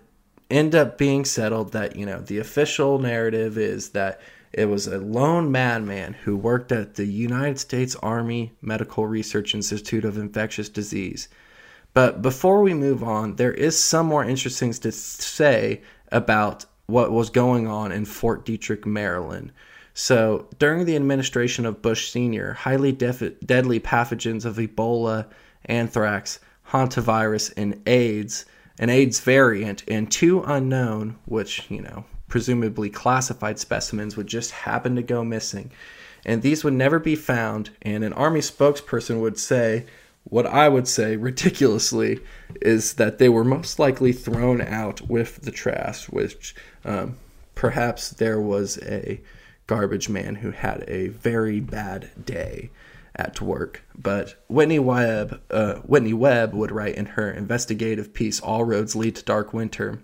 end up being settled that, you know, the official narrative is that it was a lone madman who worked at the United States Army Medical Research Institute of Infectious Disease. But before we move on, there is some more interesting to say about what was going on in Fort Detrick, Maryland. So, during the administration of Bush Sr., highly def- deadly pathogens of Ebola, anthrax, hantavirus, and AIDS, an AIDS variant, and two unknown, which, you know, presumably classified specimens would just happen to go missing. And these would never be found. And an army spokesperson would say, what I would say ridiculously is that they were most likely thrown out with the trash, which um, perhaps there was a garbage man who had a very bad day at work. But Whitney Webb, uh, Whitney Webb would write in her investigative piece, All Roads Lead to Dark Winter,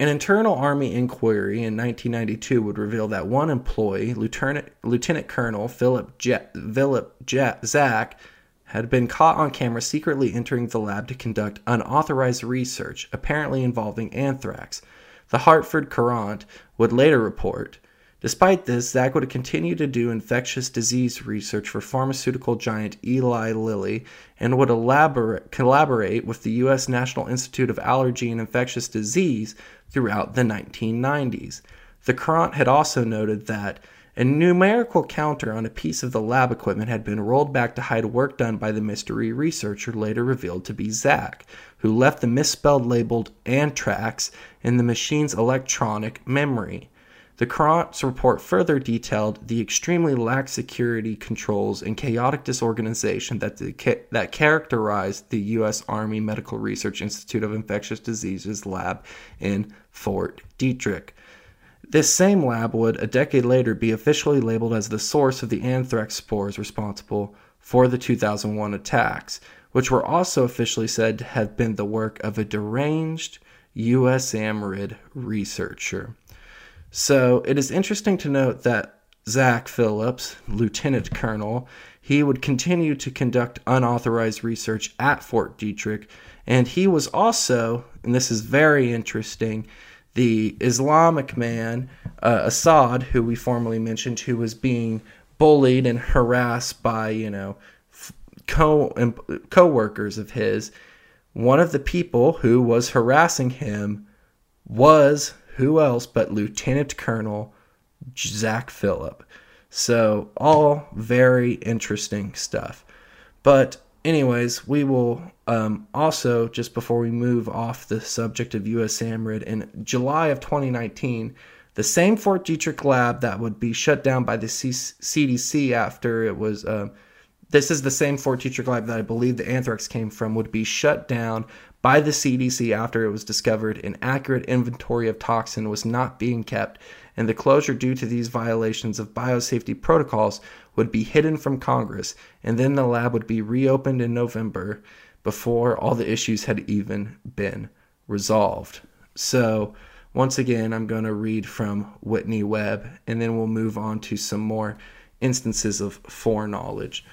an internal Army inquiry in 1992 would reveal that one employee, Lieutenant, Lieutenant Colonel Philip, Je- Philip Je- Zack, had been caught on camera secretly entering the lab to conduct unauthorized research, apparently involving anthrax. The Hartford Courant would later report. Despite this, Zack would continue to do infectious disease research for pharmaceutical giant Eli Lilly and would elaborate, collaborate with the U.S. National Institute of Allergy and Infectious Disease throughout the 1990s. The Courant had also noted that a numerical counter on a piece of the lab equipment had been rolled back to hide work done by the mystery researcher later revealed to be Zack, who left the misspelled labeled anthrax in the machine's electronic memory. The Courant's report further detailed the extremely lax security controls and chaotic disorganization that, the, that characterized the U.S. Army Medical Research Institute of Infectious Diseases lab in Fort Detrick. This same lab would, a decade later, be officially labeled as the source of the anthrax spores responsible for the 2001 attacks, which were also officially said to have been the work of a deranged USAMRIID researcher. So it is interesting to note that Zack Phillips, Lieutenant Colonel, he would continue to conduct unauthorized research at Fort Detrick, and he was also, and this is very interesting, the Islamic man, uh, Assad, who we formerly mentioned, who was being bullied and harassed by, you know, co co-workers of his. One of the people who was harassing him was who else but Lieutenant Colonel Zack Phillip. So all very interesting stuff. But anyways, we will um, also, just before we move off the subject of USAMRIID, in July of 2019, the same Fort Detrick lab that would be shut down by the C- CDC after it was. Uh, this is the same Fort Detrick lab that I believe the anthrax came from, would be shut down by the CDC after it was discovered an accurate inventory of toxin was not being kept, and the closure due to these violations of biosafety protocols would be hidden from Congress, and then the lab would be reopened in November before all the issues had even been resolved. So, once again, I'm going to read from Whitney Webb, and then we'll move on to some more instances of foreknowledge.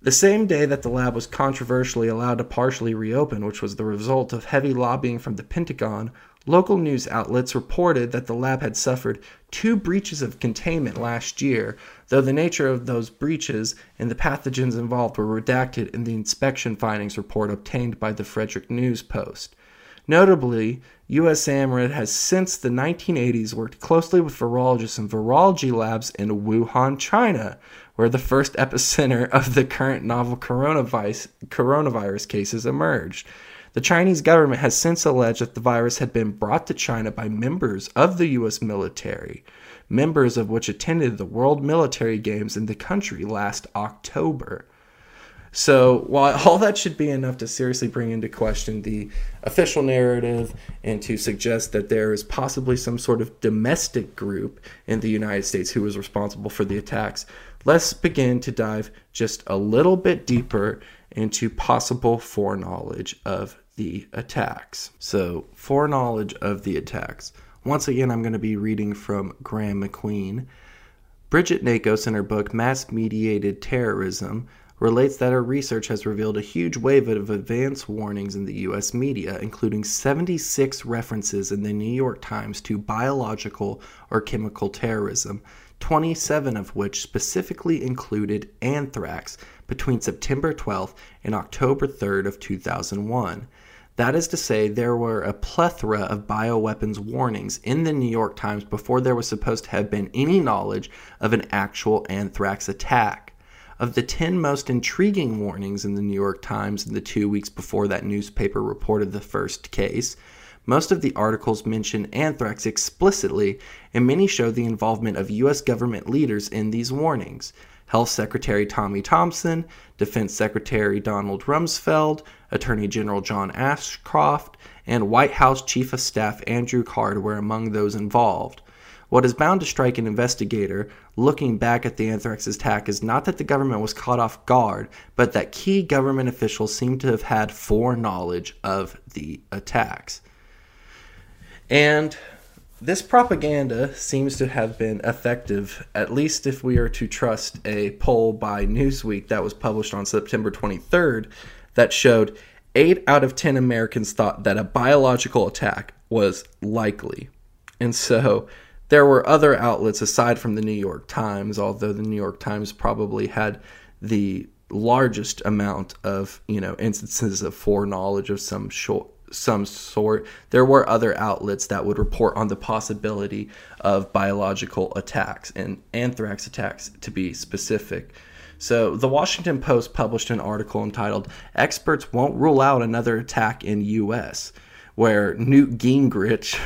The same day that the lab was controversially allowed to partially reopen, which was the result of heavy lobbying from the Pentagon, local news outlets reported that the lab had suffered two breaches of containment last year, though the nature of those breaches and the pathogens involved were redacted in the inspection findings report obtained by the Frederick News Post. Notably, USAMRIID has since the 1980s worked closely with virologists and virology labs in Wuhan, China, where the first epicenter of the current novel coronavirus, coronavirus cases emerged. The Chinese government has since alleged that the virus had been brought to China by members of the U.S. military, members of which attended the World Military Games in the country last October. So, while all that should be enough to seriously bring into question the official narrative and to suggest that there is possibly some sort of domestic group in the United States who was responsible for the attacks, let's begin to dive just a little bit deeper into possible foreknowledge of the attacks. So, foreknowledge of the attacks. Once again, I'm going to be reading from Graeme MacQueen. Brigitte Nacos, in her book Mass Mediated Terrorism, relates that her research has revealed a huge wave of advance warnings in the US media, including 76 references in the New York Times to biological or chemical terrorism, 27 of which specifically included anthrax between September 12th and October 3rd of 2001. That is to say, there were a plethora of bioweapons warnings in the New York Times before there was supposed to have been any knowledge of an actual anthrax attack. Of the 10 most intriguing warnings in the New York Times in the two weeks before that newspaper reported the first case, most of the articles mention anthrax explicitly, and many show the involvement of U.S. government leaders in these warnings. Health Secretary Tommy Thompson, Defense Secretary Donald Rumsfeld, Attorney General John Ashcroft, and White House Chief of Staff Andrew Card were among those involved. What is bound to strike an investigator looking back at the anthrax attack is not that the government was caught off guard, but that key government officials seem to have had foreknowledge of the attacks. And this propaganda seems to have been effective, at least if we are to trust a poll by Newsweek that was published on September 23rd that showed 8 out of 10 Americans thought that a biological attack was likely. And so there were other outlets aside from the New York Times, although the New York Times probably had the largest amount of, you know, instances of foreknowledge of some short some sort. There were other outlets that would report on the possibility of biological attacks and anthrax attacks to be specific. So, the Washington Post published an article entitled Experts Won't Rule Out Another Attack in US, where Newt Gingrich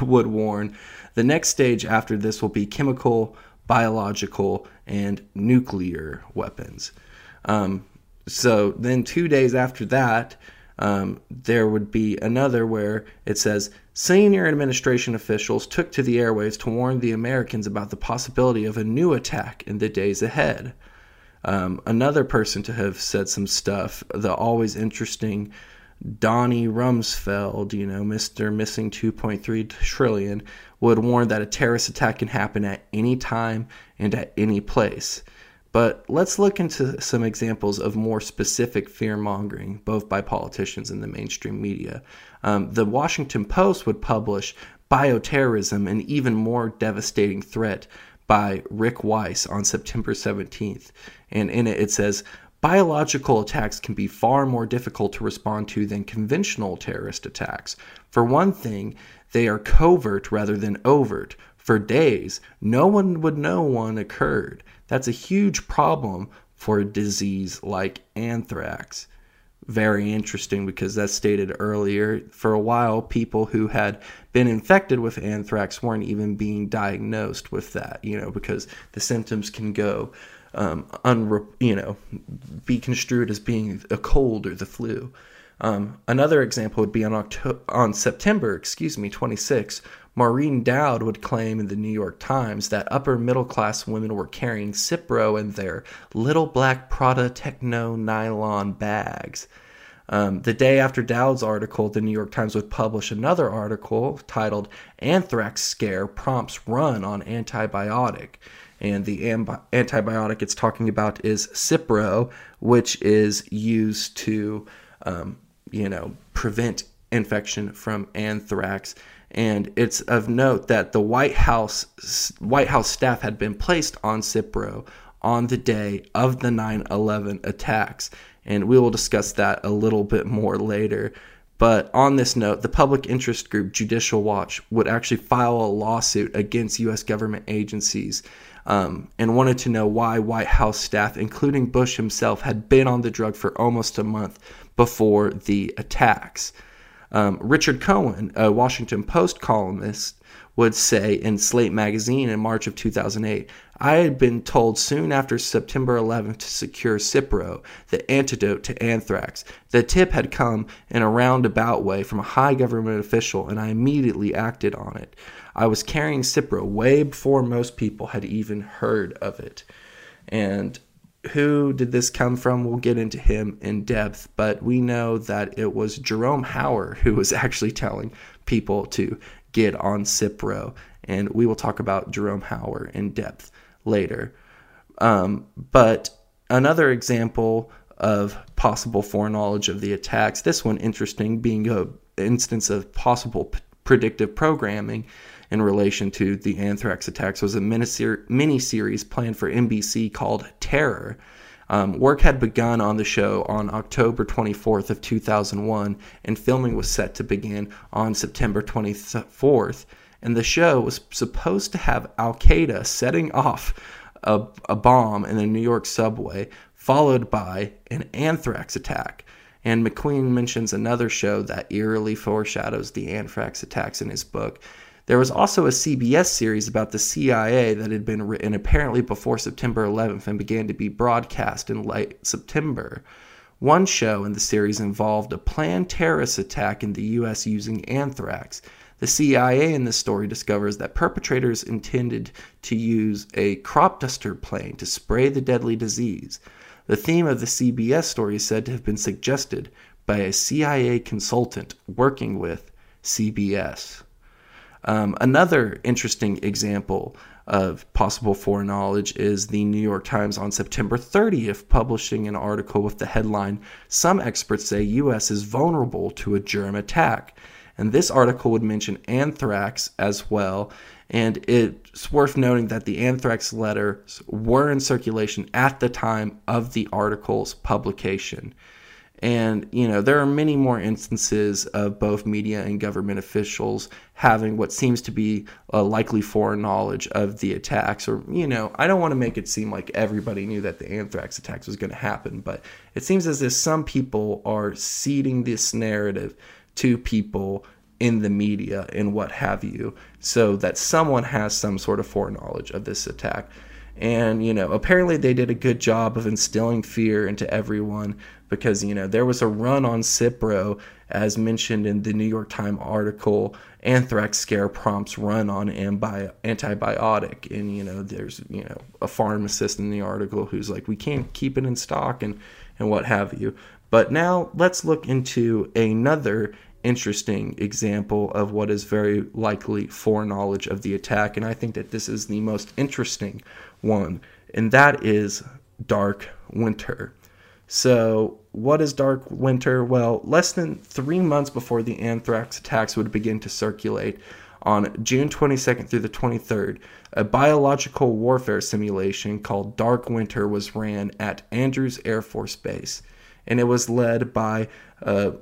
would warn the next stage after this will be chemical, biological, and nuclear weapons. Um, so, then two days after that, um, there would be another where it says senior administration officials took to the airways to warn the Americans about the possibility of a new attack in the days ahead. Um, another person to have said some stuff, the always interesting Donnie Rumsfeld, you know, Mr. Missing 2.3 trillion, would warn that a terrorist attack can happen at any time and at any place. But let's look into some examples of more specific fear mongering, both by politicians and the mainstream media. Um, the Washington Post would publish bioterrorism, an even more devastating threat, by Rick Weiss on September 17th. And in it, it says, Biological attacks can be far more difficult to respond to than conventional terrorist attacks. For one thing, they are covert rather than overt. For days, no one would know one occurred. That's a huge problem for a disease like anthrax. Very interesting because, as stated earlier, for a while, people who had been infected with anthrax weren't even being diagnosed with that, you know, because the symptoms can go, um, unre- you know, be construed as being a cold or the flu. Um, another example would be on October, on September, excuse me, 26, Maureen Dowd would claim in the New York Times that upper middle class women were carrying Cipro in their little black Prada Techno nylon bags. Um, the day after Dowd's article, the New York Times would publish another article titled Anthrax Scare Prompts Run on Antibiotic. And the amb- antibiotic it's talking about is Cipro, which is used to, um, you know, prevent infection from anthrax. And it's of note that the White House White House staff had been placed on Cipro on the day of the 9/11 attacks, and we will discuss that a little bit more later. But on this note, the public interest group Judicial Watch would actually file a lawsuit against U.S. government agencies um, and wanted to know why White House staff, including Bush himself, had been on the drug for almost a month before the attacks. Um, Richard Cohen, a Washington Post columnist, would say in Slate magazine in March of 2008 I had been told soon after September 11th to secure Cipro, the antidote to anthrax. The tip had come in a roundabout way from a high government official, and I immediately acted on it. I was carrying Cipro way before most people had even heard of it. And who did this come from? We'll get into him in depth, but we know that it was Jerome Hauer who was actually telling people to get on Cipro. And we will talk about Jerome Hauer in depth later. Um, but another example of possible foreknowledge of the attacks, this one interesting, being a instance of possible p- predictive programming in relation to the anthrax attacks, was a mini series planned for NBC called Terror. Um, work had begun on the show on October 24th of 2001, and filming was set to begin on September 24th. And the show was supposed to have Al Qaeda setting off a, a bomb in a New York subway, followed by an anthrax attack. And MacQueen mentions another show that eerily foreshadows the anthrax attacks in his book. There was also a CBS series about the CIA that had been written apparently before September 11th and began to be broadcast in late September. One show in the series involved a planned terrorist attack in the U.S. using anthrax. The CIA in this story discovers that perpetrators intended to use a crop duster plane to spray the deadly disease. The theme of the CBS story is said to have been suggested by a CIA consultant working with CBS. Um, another interesting example of possible foreknowledge is the New York Times on September 30th publishing an article with the headline Some experts say US is vulnerable to a germ attack. And this article would mention anthrax as well. And it's worth noting that the anthrax letters were in circulation at the time of the article's publication. And, you know, there are many more instances of both media and government officials having what seems to be a likely foreknowledge of the attacks. Or, you know, I don't want to make it seem like everybody knew that the anthrax attacks was going to happen, but it seems as if some people are seeding this narrative to people in the media and what have you, so that someone has some sort of foreknowledge of this attack. And, you know, apparently they did a good job of instilling fear into everyone because, you know, there was a run on Cipro, as mentioned in the New York Times article, anthrax scare prompts run on ambi- antibiotic. And, you know, there's, you know, a pharmacist in the article who's like, we can't keep it in stock and, and what have you. But now let's look into another interesting example of what is very likely foreknowledge of the attack. And I think that this is the most interesting one, and that is Dark Winter. So, what is Dark Winter? Well, less than three months before the anthrax attacks would begin to circulate, on June 22nd through the 23rd, a biological warfare simulation called Dark Winter was ran at Andrews Air Force Base. And it was led by a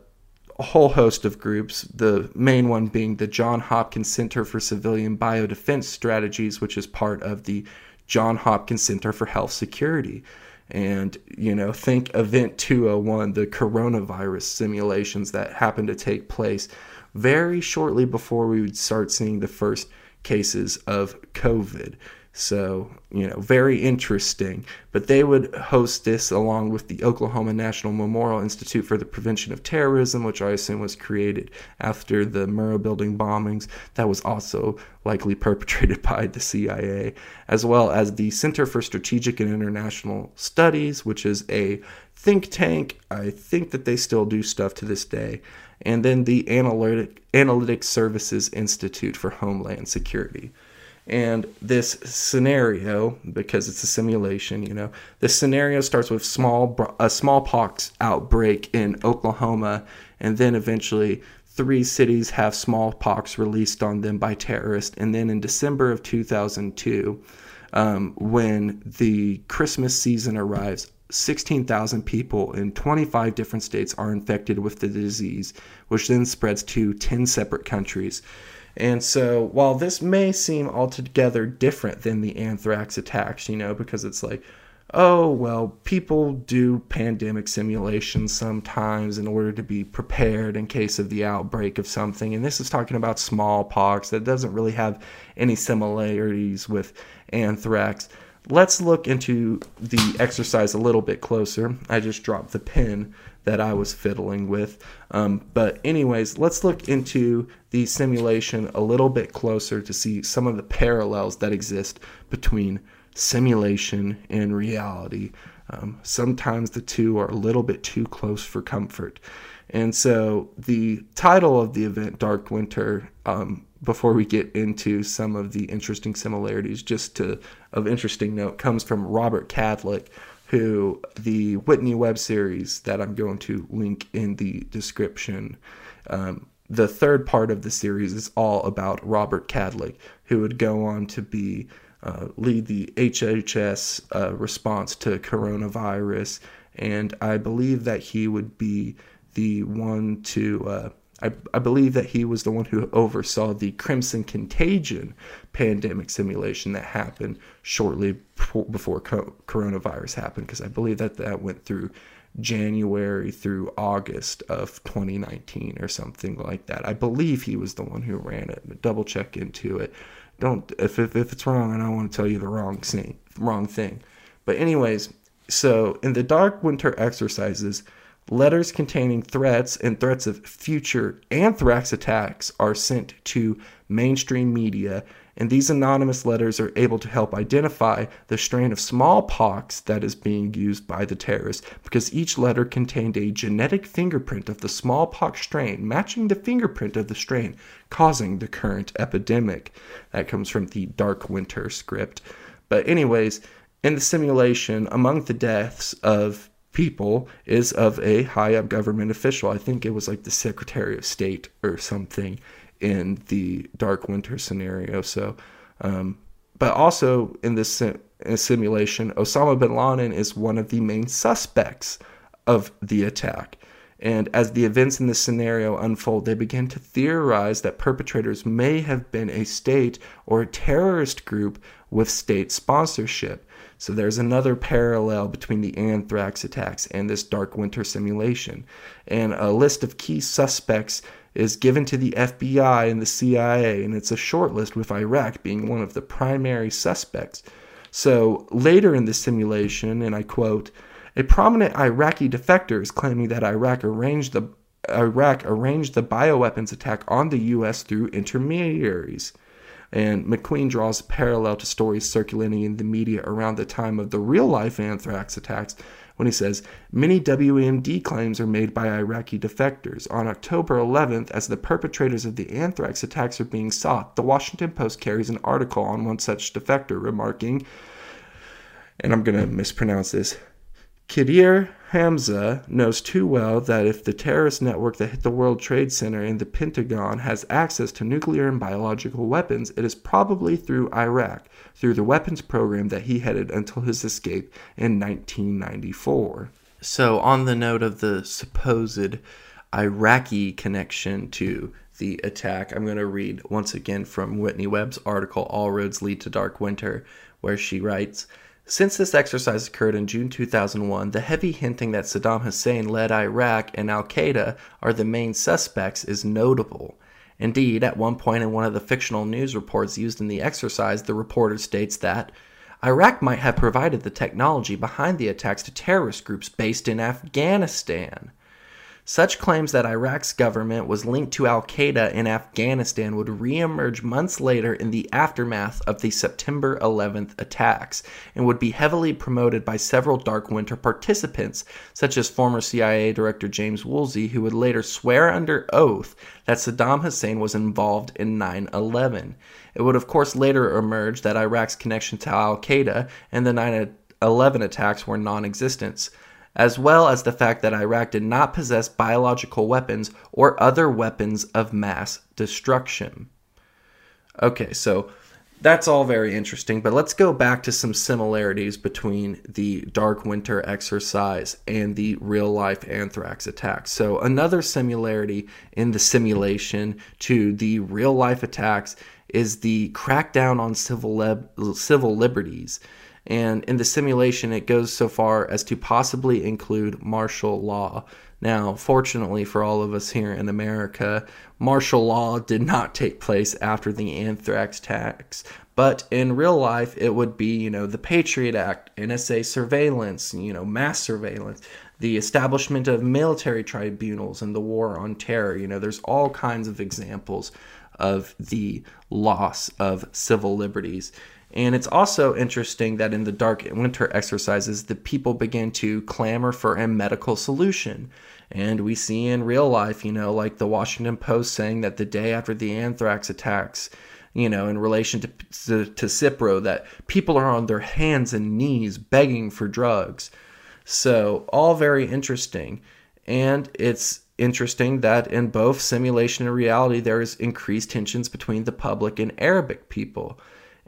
whole host of groups, the main one being the John Hopkins Center for Civilian Biodefense Strategies, which is part of the John Hopkins Center for Health Security. And, you know, think Event 201, the coronavirus simulations that happened to take place very shortly before we would start seeing the first cases of COVID. So, you know, very interesting. But they would host this along with the Oklahoma National Memorial Institute for the Prevention of Terrorism, which I assume was created after the Murrah Building bombings. That was also likely perpetrated by the CIA, as well as the Center for Strategic and International Studies, which is a think tank. I think that they still do stuff to this day. And then the Analytic, Services Institute for Homeland Security. And this scenario, because it's a simulation, you know, this scenario starts with small a smallpox outbreak in Oklahoma, and then eventually three cities have smallpox released on them by terrorists. And then in December of 2002, um, when the Christmas season arrives, 16,000 people in 25 different states are infected with the disease, which then spreads to 10 separate countries. And so, while this may seem altogether different than the anthrax attacks, you know, because it's like, oh, well, people do pandemic simulations sometimes in order to be prepared in case of the outbreak of something. And this is talking about smallpox that doesn't really have any similarities with anthrax. Let's look into the exercise a little bit closer. I just dropped the pen that I was fiddling with. Um, but, anyways, let's look into the simulation a little bit closer to see some of the parallels that exist between simulation and reality. Um, sometimes the two are a little bit too close for comfort. And so, the title of the event, Dark Winter, um, before we get into some of the interesting similarities, just to of interesting note, comes from Robert Kadlec, who the Whitney Webb series that I'm going to link in the description. Um, the third part of the series is all about Robert Kadlec, who would go on to be uh, lead the HHS uh, response to coronavirus, and I believe that he would be the one to uh, I, I believe that he was the one who oversaw the Crimson Contagion pandemic simulation that happened shortly before coronavirus happened, because I believe that that went through January through August of 2019 or something like that. I believe he was the one who ran it. Double check into it. Don't if if, if it's wrong, and I want to tell you the wrong thing. Wrong thing. But anyways, so in the Dark Winter exercises Letters containing threats and threats of future anthrax attacks are sent to mainstream media, and these anonymous letters are able to help identify the strain of smallpox that is being used by the terrorists because each letter contained a genetic fingerprint of the smallpox strain matching the fingerprint of the strain causing the current epidemic. That comes from the Dark Winter script. But, anyways, in the simulation, among the deaths of people is of a high up government official. I think it was like the Secretary of State or something in the Dark Winter scenario. So, um, but also in this in simulation, Osama bin Laden is one of the main suspects of the attack. And as the events in this scenario unfold, they begin to theorize that perpetrators may have been a state or a terrorist group with state sponsorship. So there's another parallel between the anthrax attacks and this dark winter simulation. And a list of key suspects is given to the FBI and the CIA, and it's a short list with Iraq being one of the primary suspects. So later in the simulation, and I quote, a prominent Iraqi defector is claiming that Iraq arranged the Iraq arranged the bioweapons attack on the U.S. through intermediaries. And MacQueen draws a parallel to stories circulating in the media around the time of the real life anthrax attacks when he says many WMD claims are made by Iraqi defectors. On October 11th, as the perpetrators of the anthrax attacks are being sought, the Washington Post carries an article on one such defector remarking, and I'm going to mispronounce this, Kadir Hamza knows too well that if the terrorist network that hit the World Trade Center and the Pentagon has access to nuclear and biological weapons, it is probably through Iraq, through the weapons program that he headed until his escape in 1994. So, on the note of the supposed Iraqi connection to the attack, I'm going to read once again from Whitney Webb's article, All Roads Lead to Dark Winter, where she writes, since this exercise occurred in June 2001, the heavy hinting that Saddam Hussein led Iraq and Al Qaeda are the main suspects is notable. Indeed, at one point in one of the fictional news reports used in the exercise, the reporter states that Iraq might have provided the technology behind the attacks to terrorist groups based in Afghanistan. Such claims that Iraq's government was linked to Al Qaeda in Afghanistan would reemerge months later in the aftermath of the September 11th attacks and would be heavily promoted by several Dark Winter participants, such as former CIA Director James Woolsey, who would later swear under oath that Saddam Hussein was involved in 9 11. It would, of course, later emerge that Iraq's connection to Al Qaeda and the 9 11 attacks were non existent as well as the fact that Iraq did not possess biological weapons or other weapons of mass destruction. Okay, so that's all very interesting, but let's go back to some similarities between the Dark Winter exercise and the real life anthrax attacks. So, another similarity in the simulation to the real life attacks is the crackdown on civil, civil liberties. And in the simulation, it goes so far as to possibly include martial law. Now, fortunately for all of us here in America, martial law did not take place after the anthrax attacks. But in real life, it would be, you know, the Patriot Act, NSA surveillance, you know, mass surveillance, the establishment of military tribunals, and the war on terror. You know, there's all kinds of examples of the loss of civil liberties. And it's also interesting that in the dark winter exercises, the people begin to clamor for a medical solution. And we see in real life, you know, like the Washington Post saying that the day after the anthrax attacks, you know, in relation to, to, to Cipro, that people are on their hands and knees begging for drugs. So, all very interesting. And it's interesting that in both simulation and reality, there is increased tensions between the public and Arabic people.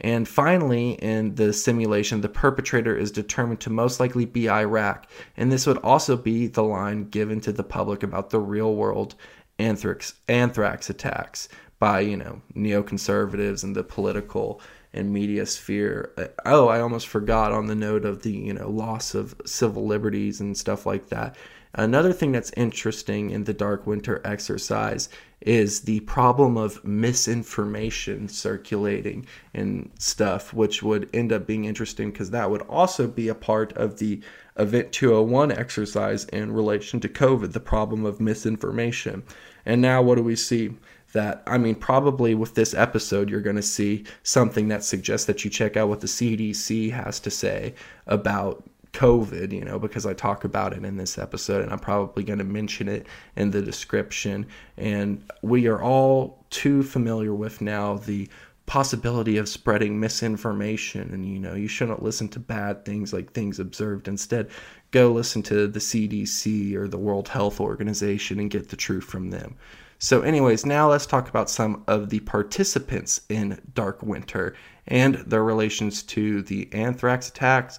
And finally, in the simulation, the perpetrator is determined to most likely be Iraq. And this would also be the line given to the public about the real world anthrax, anthrax attacks by, you know, neoconservatives and the political and media sphere. Uh, oh, I almost forgot on the note of the, you know, loss of civil liberties and stuff like that. Another thing that's interesting in the Dark Winter exercise is the problem of misinformation circulating and stuff, which would end up being interesting because that would also be a part of the Event 201 exercise in relation to COVID, the problem of misinformation. And now, what do we see? That, I mean, probably with this episode, you're going to see something that suggests that you check out what the CDC has to say about COVID, you know, because I talk about it in this episode and I'm probably going to mention it in the description. And we are all too familiar with now the possibility of spreading misinformation. And you know you shouldn't listen to bad things like things observed. Instead go listen to the CDC or the World Health Organization and get the truth from them. So anyways now let's talk about some of the participants in Dark Winter and their relations to the anthrax attacks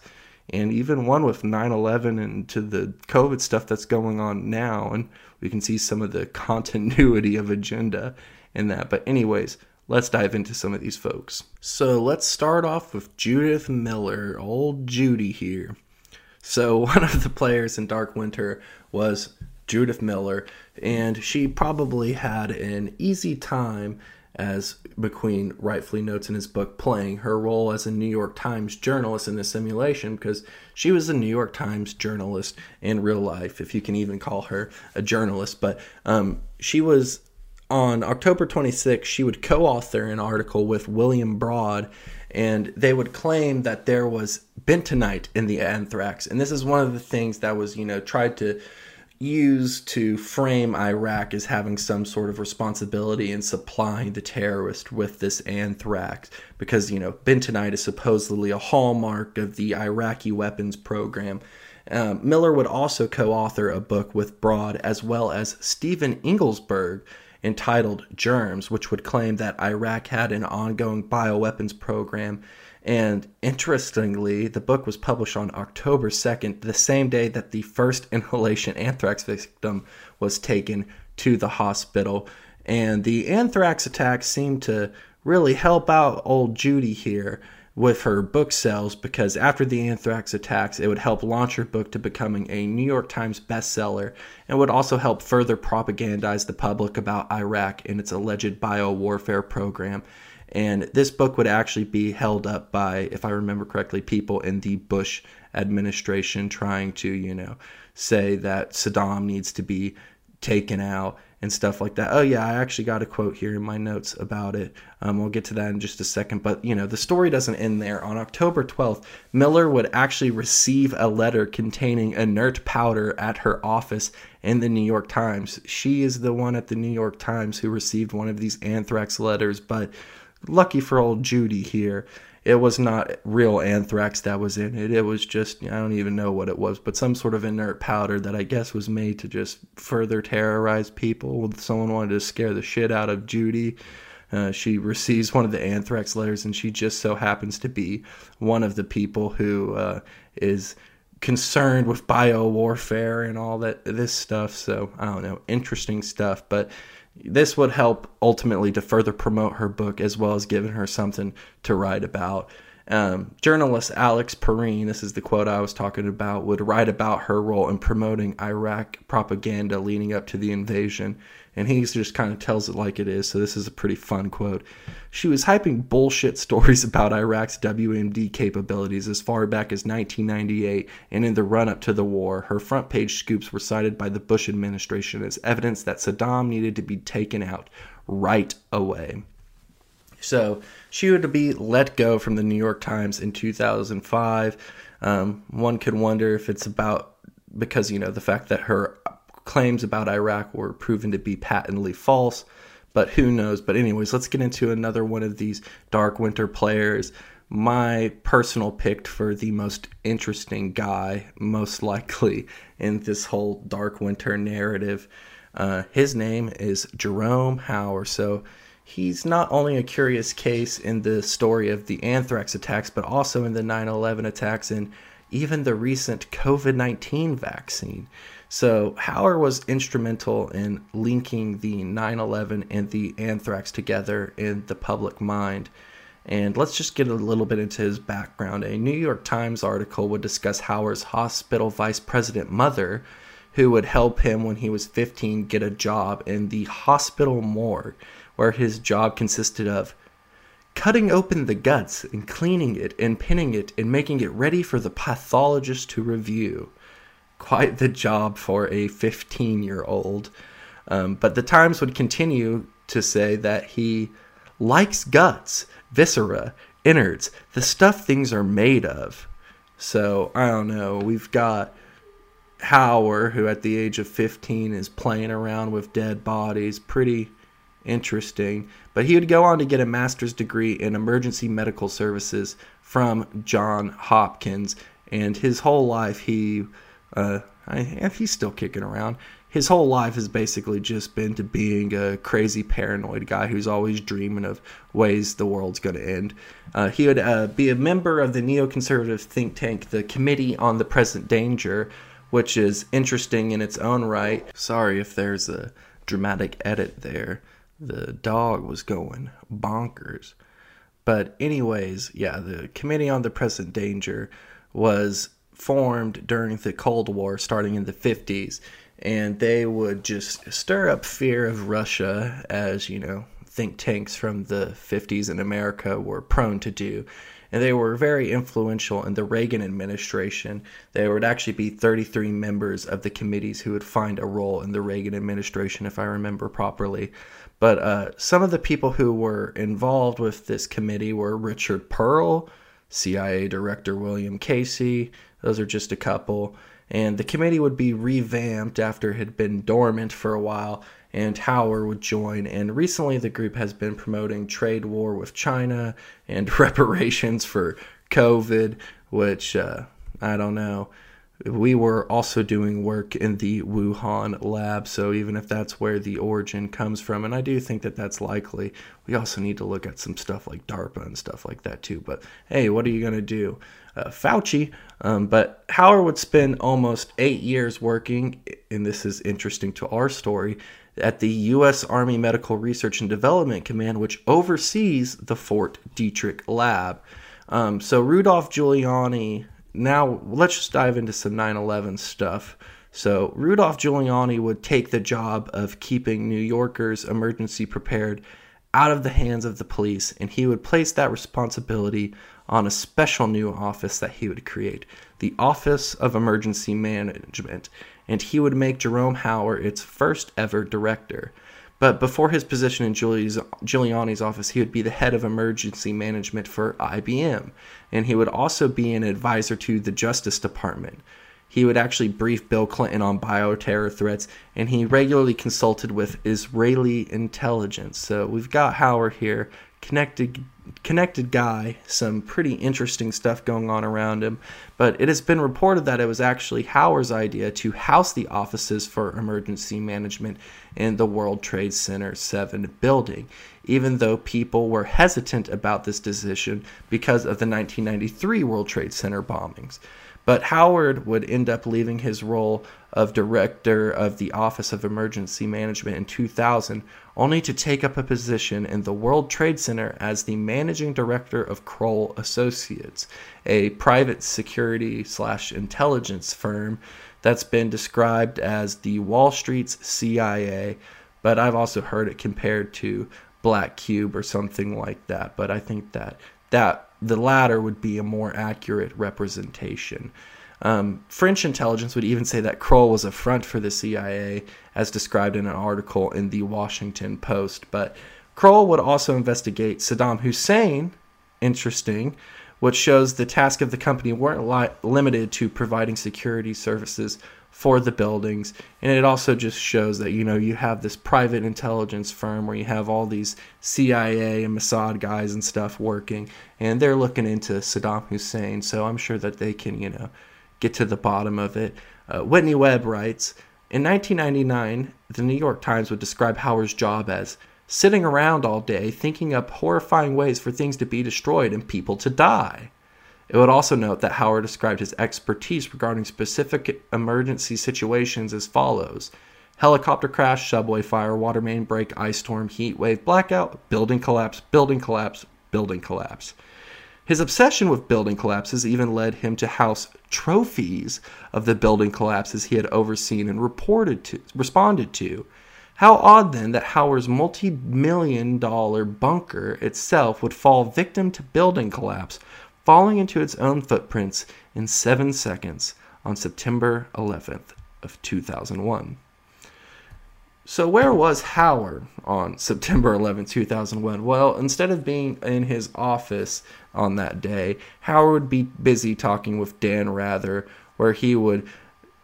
and even one with 9/11 and to the COVID stuff that's going on now, and we can see some of the continuity of agenda in that. But anyways, let's dive into some of these folks. So let's start off with Judith Miller, old Judy here. So one of the players in Dark Winter was Judith Miller, and she probably had an easy time as MacQueen rightfully notes in his book, playing her role as a New York Times journalist in the simulation because she was a New York Times journalist in real life, if you can even call her a journalist. But um, she was on October 26th, she would co author an article with William Broad, and they would claim that there was bentonite in the anthrax. And this is one of the things that was, you know, tried to used to frame Iraq as having some sort of responsibility in supplying the terrorist with this anthrax because, you know, bentonite is supposedly a hallmark of the Iraqi weapons program. Um, Miller would also co author a book with Broad as well as Stephen Engelberg entitled Germs, which would claim that Iraq had an ongoing bioweapons program and interestingly, the book was published on October 2nd, the same day that the first inhalation anthrax victim was taken to the hospital. And the anthrax attack seemed to really help out old Judy here with her book sales because after the anthrax attacks, it would help launch her book to becoming a New York Times bestseller and would also help further propagandize the public about Iraq and its alleged biowarfare program and this book would actually be held up by, if I remember correctly, people in the Bush administration trying to, you know, say that Saddam needs to be taken out and stuff like that. Oh yeah, I actually got a quote here in my notes about it. Um, we'll get to that in just a second. But you know, the story doesn't end there. On October 12th, Miller would actually receive a letter containing inert powder at her office in the New York Times. She is the one at the New York Times who received one of these anthrax letters. But lucky for old Judy here, it was not real anthrax that was in it. It was just, I don't even know what it was, but some sort of inert powder that I guess was made to just further terrorize people. Someone wanted to scare the shit out of Judy. Uh, she receives one of the anthrax letters, and she just so happens to be one of the people who uh, is concerned with bio warfare and all that this stuff. So I don't know, interesting stuff. But this would help ultimately to further promote her book as well as giving her something to write about. Um, journalist Alex Pareene, this is the quote I was talking about, would write about her role in promoting Iraq propaganda leading up to the invasion and he just kind of tells it like it is. So this is a pretty fun quote. She was hyping bullshit stories about Iraq's WMD capabilities as far back as 1998, and in the run up to the war, her front page scoops were cited by the Bush administration as evidence that Saddam needed to be taken out right away. So she would be let go from the New York Times in 2005. Um, one could wonder if it's about because you know the fact that her claims about Iraq were proven to be patently false, but who knows? But, anyways, let's get into another one of these Dark Winter players. My personal pick for the most interesting guy, most likely in this whole Dark Winter narrative. Uh, his name is Jerome Hauer. So, he's not only a curious case in the story of the anthrax attacks, but also in the 9 11 attacks and even the recent COVID 19 vaccine. So Hauer was instrumental in linking the 9 11 and the anthrax together in the public mind. And let's just get a little bit into his background. A New York Times article would discuss Hauer's hospital vice president mother, who would help him when he was 15 get a job in the hospital morgue, where his job consisted of cutting open the guts and cleaning it and pinning it and making it ready for the pathologist to review quite the job for a 15 year old. Um, but the Times would continue to say that he likes guts, viscera, innards, the stuff things are made of. So I don't know. We've got Hauer, who at the age of 15 is playing around with dead bodies. Pretty interesting. But he would go on to get a master's degree in emergency medical services from John Hopkins. And his whole life, he uh, I, he's still kicking around. His whole life has basically just been to being a crazy paranoid guy who's always dreaming of ways the world's going to end. Uh, he would uh, be a member of the neoconservative think tank, the Committee on the Present Danger, which is interesting in its own right. Sorry if there's a dramatic edit there. The dog was going bonkers. But, anyways, yeah, the Committee on the Present Danger was formed during the Cold War, starting in the 50s, and they would just stir up fear of Russia, as you know, think tanks from the 50s in America were prone to do. And they were very influential in the Reagan administration. There would actually be 33 members of the committees who would find a role in the Reagan administration, if I remember properly. But uh, some of the people who were involved with this committee were Richard Perle, CIA Director William Casey, those are just a couple. And the committee would be revamped after it had been dormant for a while, and Hauer would join. And recently, the group has been promoting trade war with China and reparations for COVID, which uh, I don't know we were also doing work in the Wuhan lab. So even if that's where the origin comes from, and I do think that that's likely, we also need to look at some stuff like DARPA and stuff like that too. But hey, what are you going to do? Uh, Fauci. Um, but Hauer would spend almost eight years working, and this is interesting to our story, at the U.S. Army Medical Research and Development Command, which oversees the Fort Detrick lab. Um, so Rudolph Giuliani now let's just dive into some 9/11 stuff. So Rudolph Giuliani would take the job of keeping New Yorkers emergency prepared out of the hands of the police, and he would place that responsibility on a special new office that he would create, the Office of Emergency Management. and he would make Jerome Hauer its first ever director. But before his position in Giuliani's office, he would be the head of emergency management for IBM, and he would also be an advisor to the Justice Department. He would actually brief Bill Clinton on bioterror threats, and he regularly consulted with Israeli intelligence. So we've got Hauer here, connected connected guy, some pretty interesting stuff going on around him. But it has been reported that it was actually Hauer's idea to house the offices for emergency management in the World Trade Center 7 building, even though people were hesitant about this decision because of the 1993 World Trade Center bombings. But Hauer would end up leaving his role of director of the Office of Emergency Management in 2000, only to take up a position in the World Trade Center as the managing director of Kroll Associates, a private security slash intelligence firm that's been described as the Wall Street's CIA, but I've also heard it compared to Black Cube or something like that. But I think that that the latter would be a more accurate representation. Um, French intelligence would even say that Kroll was a front for the CIA, as described in an article in the Washington Post. But Kroll would also investigate Saddam Hussein, interesting, which shows the task of the company weren't li- limited to providing security services for the buildings. And it also just shows that, you know, you have this private intelligence firm where you have all these CIA and Mossad guys and stuff working, and they're looking into Saddam Hussein. So I'm sure that they can, you know, get to the bottom of it. Uh, Whitney Webb writes In 1999, the New York Times would describe Hauer's job as sitting around all day thinking up horrifying ways for things to be destroyed and people to die. It would also note that Hauer described his expertise regarding specific emergency situations as follows helicopter crash, subway fire, water main break, ice storm, heat wave, blackout, building collapse, building collapse, building collapse. His obsession with building collapses even led him to house trophies of the building collapses he had overseen and reported to, responded to. How odd then that Hauer's multi million dollar bunker itself would fall victim to building collapse, falling into its own footprints in seven seconds on September 11th of 2001. So where was Hauer on September 11, 2001? Well, instead of being in his office on that day, Hauer would be busy talking with Dan Rather, where he would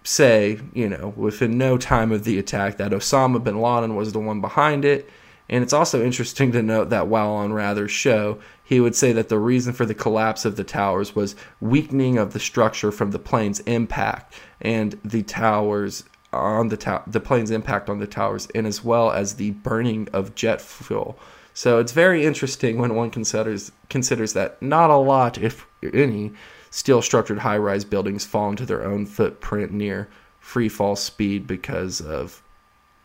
say, you know, within no time of the attack, that Osama bin Laden was the one behind it. And it's also interesting to note that while on Rather's show, he would say that the reason for the collapse of the towers was weakening of the structure from the plane's impact and the towers on the the plane's impact on the towers, and as well as the burning of jet fuel. So it's very interesting when one considers considers that not a lot, if any, steel structured high rise buildings fall into their own footprint near free fall speed because of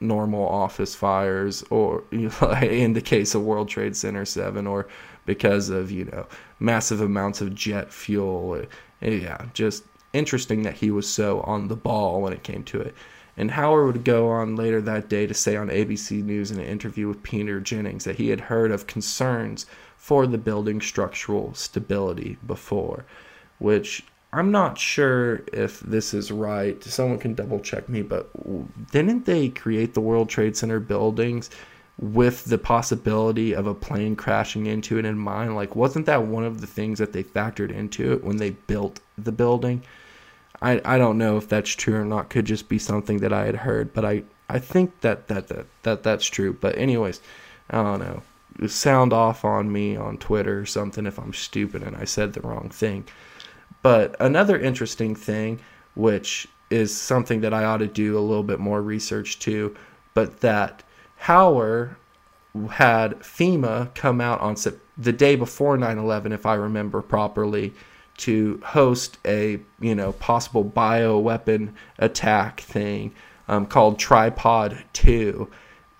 normal office fires or you know, in the case of World Trade Center 7 or because of you know massive amounts of jet fuel. Yeah just interesting that he was so on the ball when it came to it and Hauer would go on later that day to say on ABC News in an interview with Peter Jennings that he had heard of concerns for the building's structural stability before which I'm not sure if this is right. Someone can double check me, but didn't they create the World Trade Center buildings with the possibility of a plane crashing into it in mind? Like, wasn't that one of the things that they factored into it when they built the building? I, I don't know if that's true or not. Could just be something that I had heard, but I, I think that, that, that, that that's true. But anyways, I don't know. Sound off on me on Twitter or something if I'm stupid and I said the wrong thing. But another interesting thing, which is something that I ought to do a little bit more research to, but that Hauer had FEMA come out on the day before 9/11, if I remember properly, to host a you know possible bioweapon attack thing um, called Tripod Two,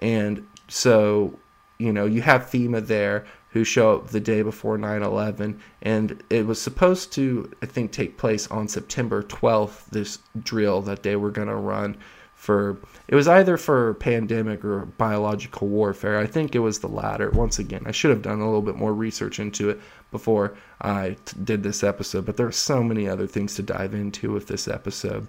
and so you know you have FEMA there who show up the day before 9/11 and it was supposed to I think take place on September 12th this drill that they were going to run for it was either for pandemic or biological warfare. I think it was the latter. Once again, I should have done a little bit more research into it before I t- did this episode, but there are so many other things to dive into with this episode.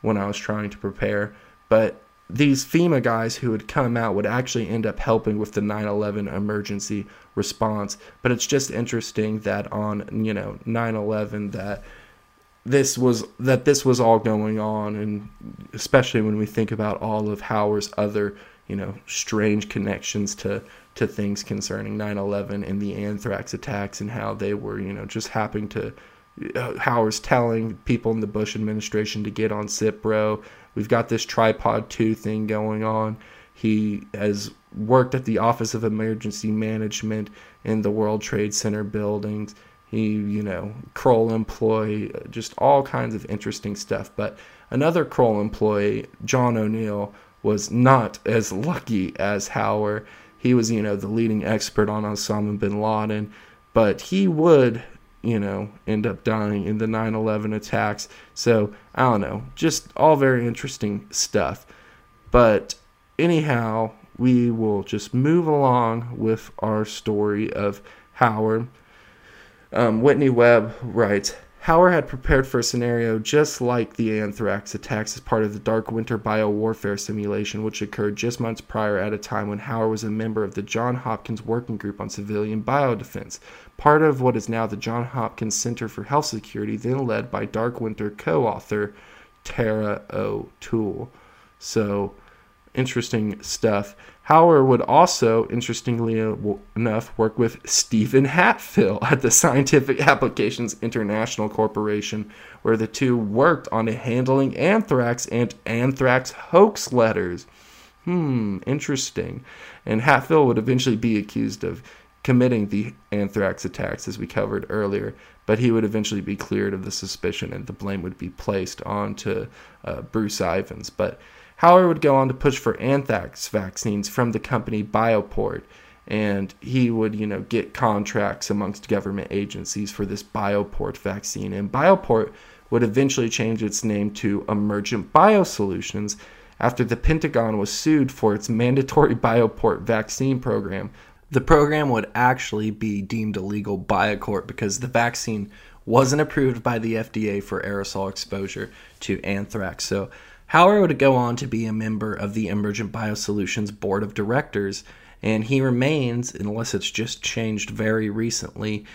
when I was trying to prepare. But these FEMA guys who would come out would actually end up helping with the 9/11 emergency response. But it's just interesting that on you know 9/11 that this was that this was all going on, and especially when we think about all of Hauer's other you know strange connections to to things concerning 9/11 and the anthrax attacks and how they were you know just happening to uh, Hauer's telling people in the Bush administration to get on Cipro. We've got this tripod two thing going on. He has worked at the Office of Emergency Management in the World Trade Center buildings. He, you know, Kroll employee, just all kinds of interesting stuff. But another Kroll employee, John O'Neill, was not as lucky as Hauer. He was, you know, the leading expert on Osama bin Laden, but he would you know, end up dying in the 9 11 attacks. So, I don't know. Just all very interesting stuff. But, anyhow, we will just move along with our story of Hauer. Um, Whitney Webb writes Hauer had prepared for a scenario just like the anthrax attacks as part of the Dark Winter biowarfare simulation, which occurred just months prior at a time when Hauer was a member of the John Hopkins Working Group on Civilian Biodefense, part of what is now the John Hopkins Center for Health Security, then led by Dark Winter co author Tara O'Toole. So, interesting stuff. Hauer would also, interestingly enough, work with Stephen Hatfill at the Scientific Applications International Corporation, where the two worked on handling anthrax and anthrax hoax letters. Hmm, interesting. And Hatfill would eventually be accused of committing the anthrax attacks, as we covered earlier, but he would eventually be cleared of the suspicion and the blame would be placed onto uh, Bruce Ivins. But Hauer would go on to push for anthrax vaccines from the company Bioport, and he would, you know, get contracts amongst government agencies for this Bioport vaccine. And Bioport would eventually change its name to Emergent Biosolutions after the Pentagon was sued for its mandatory Bioport vaccine program. The program would actually be deemed illegal by a court because the vaccine wasn't approved by the FDA for aerosol exposure to anthrax. So Hauer would go on to be a member of the Emergent Biosolutions Board of Directors, and he remains, unless it's just changed very recently,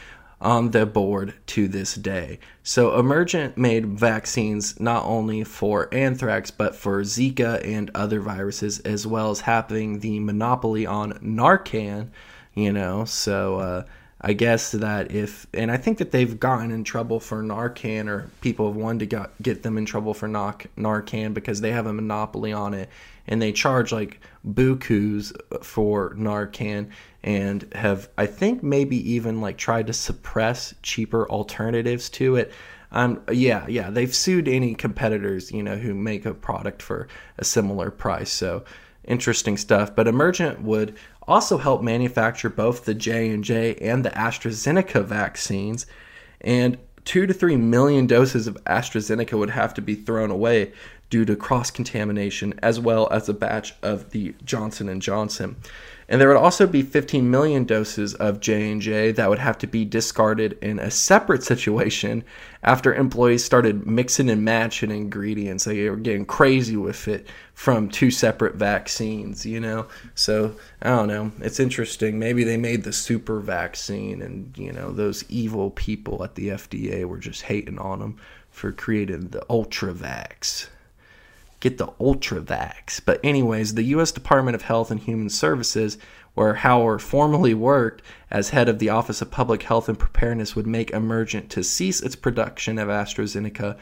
on the board to this day. So, Emergent made vaccines not only for anthrax, but for Zika and other viruses, as well as having the monopoly on Narcan, you know. So, uh, I guess that if, and I think that they've gotten in trouble for Narcan, or people have wanted to get, get them in trouble for Narcan because they have a monopoly on it, and they charge like bukus for Narcan, and have, I think, maybe even like tried to suppress cheaper alternatives to it. Um, yeah, yeah, they've sued any competitors, you know, who make a product for a similar price. So interesting stuff. But Emergent would also help manufacture both the J&J and the AstraZeneca vaccines and 2 to 3 million doses of AstraZeneca would have to be thrown away due to cross contamination as well as a batch of the Johnson & Johnson. And there would also be 15 million doses of J&J that would have to be discarded in a separate situation after employees started mixing and matching ingredients. They were getting crazy with it from two separate vaccines, you know? So, I don't know. It's interesting. Maybe they made the super vaccine and, you know, those evil people at the FDA were just hating on them for creating the Ultravax get the Ultravax. But, anyways, the U.S. Department of Health and Human Services, where Hauer formerly worked as head of the Office of Public Health and Preparedness, would make Emergent to cease its production of AstraZeneca.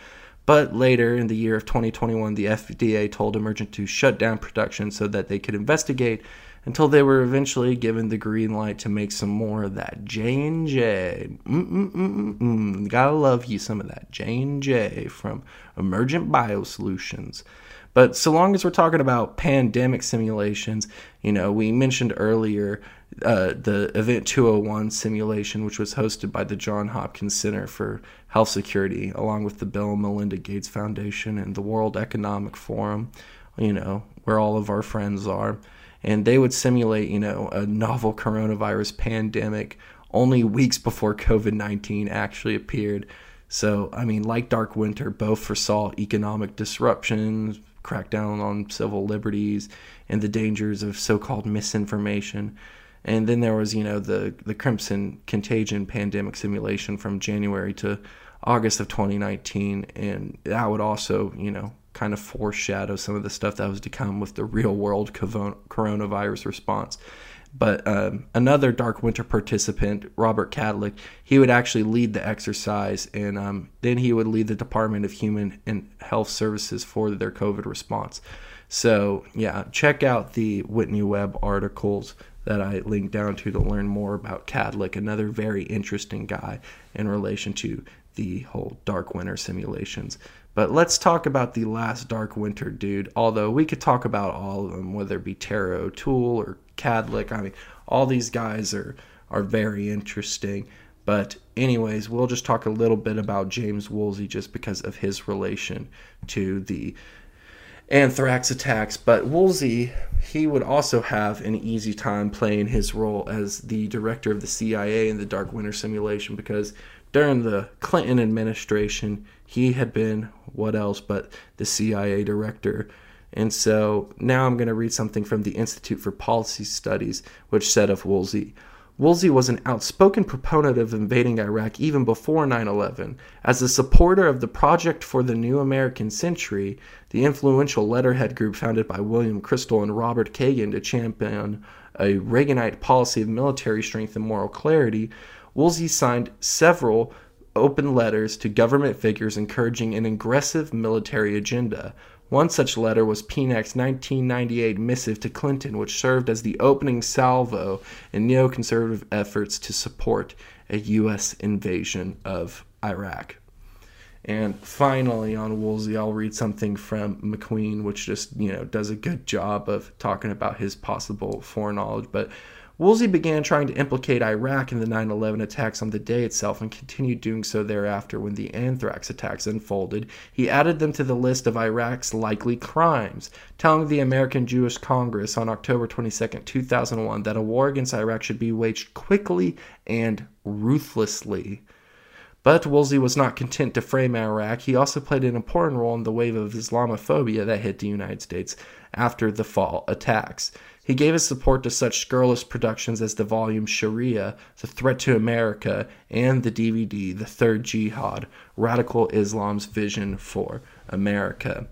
But later in the year of 2021, the FDA told Emergent to shut down production so that they could investigate until they were eventually given the green light to make some more of that J and J. Gotta love you some of that J and J from Emergent Biosolutions. But so long as we're talking about pandemic simulations, you know, we mentioned earlier uh, the Event 201 simulation, which was hosted by the John Hopkins Center for Health Security, along with the Bill and Melinda Gates Foundation and the World Economic Forum, you know, where all of our friends are. And they would simulate, you know, a novel coronavirus pandemic only weeks before COVID 19 actually appeared. So, I mean, like Dark Winter, both foresaw economic disruptions, crackdown on civil liberties, and the dangers of so called misinformation. And then there was, you know, the, the Crimson Contagion pandemic simulation from January to August of 2019. And that would also, you know, kind of foreshadow some of the stuff that was to come with the real world coronavirus response. But um, another Dark Winter participant, Robert Kadlec, he would actually lead the exercise, and um, then he would lead the Department of Human and Health Services for their COVID response. So, yeah, check out the Whitney Webb articles that I linked down to to learn more about Kadlec, another very interesting guy in relation to the whole Dark Winter simulations. But let's talk about the last Dark Winter dude. Although we could talk about all of them, whether it be Terry O'Toole or Kadlec. I mean, all these guys are are very interesting. But anyways, we'll just talk a little bit about James Woolsey just because of his relation to the anthrax attacks. But Woolsey, he would also have an easy time playing his role as the director of the CIA in the Dark Winter simulation because during the Clinton administration, he had been what else but the CIA director. And so now I'm going to read something from the Institute for Policy Studies, which said of Woolsey. Woolsey was an outspoken proponent of invading Iraq even before 9 11. As a supporter of the Project for the New American Century, the influential letterhead group founded by William Kristol and Robert Kagan to champion a Reaganite policy of military strength and moral clarity, Woolsey signed several open letters to government figures encouraging an aggressive military agenda. One such letter was PNAC's 1998 missive to Clinton, which served as the opening salvo in neoconservative efforts to support a U.S. invasion of Iraq. And finally, on Woolsey, I'll read something from MacQueen, which just you know does a good job of talking about his possible foreknowledge. But Woolsey began trying to implicate Iraq in the 9 11 attacks on the day itself and continued doing so thereafter when the anthrax attacks unfolded. He added them to the list of Iraq's likely crimes, telling the American Jewish Congress on October 22, 2001, that a war against Iraq should be waged quickly and ruthlessly. But Woolsey was not content to frame Iraq. He also played an important role in the wave of Islamophobia that hit the United States after the fall attacks. He gave his support to such scurrilous productions as the volume Sharia, The Threat to America, and the DVD The Third Jihad Radical Islam's Vision for America.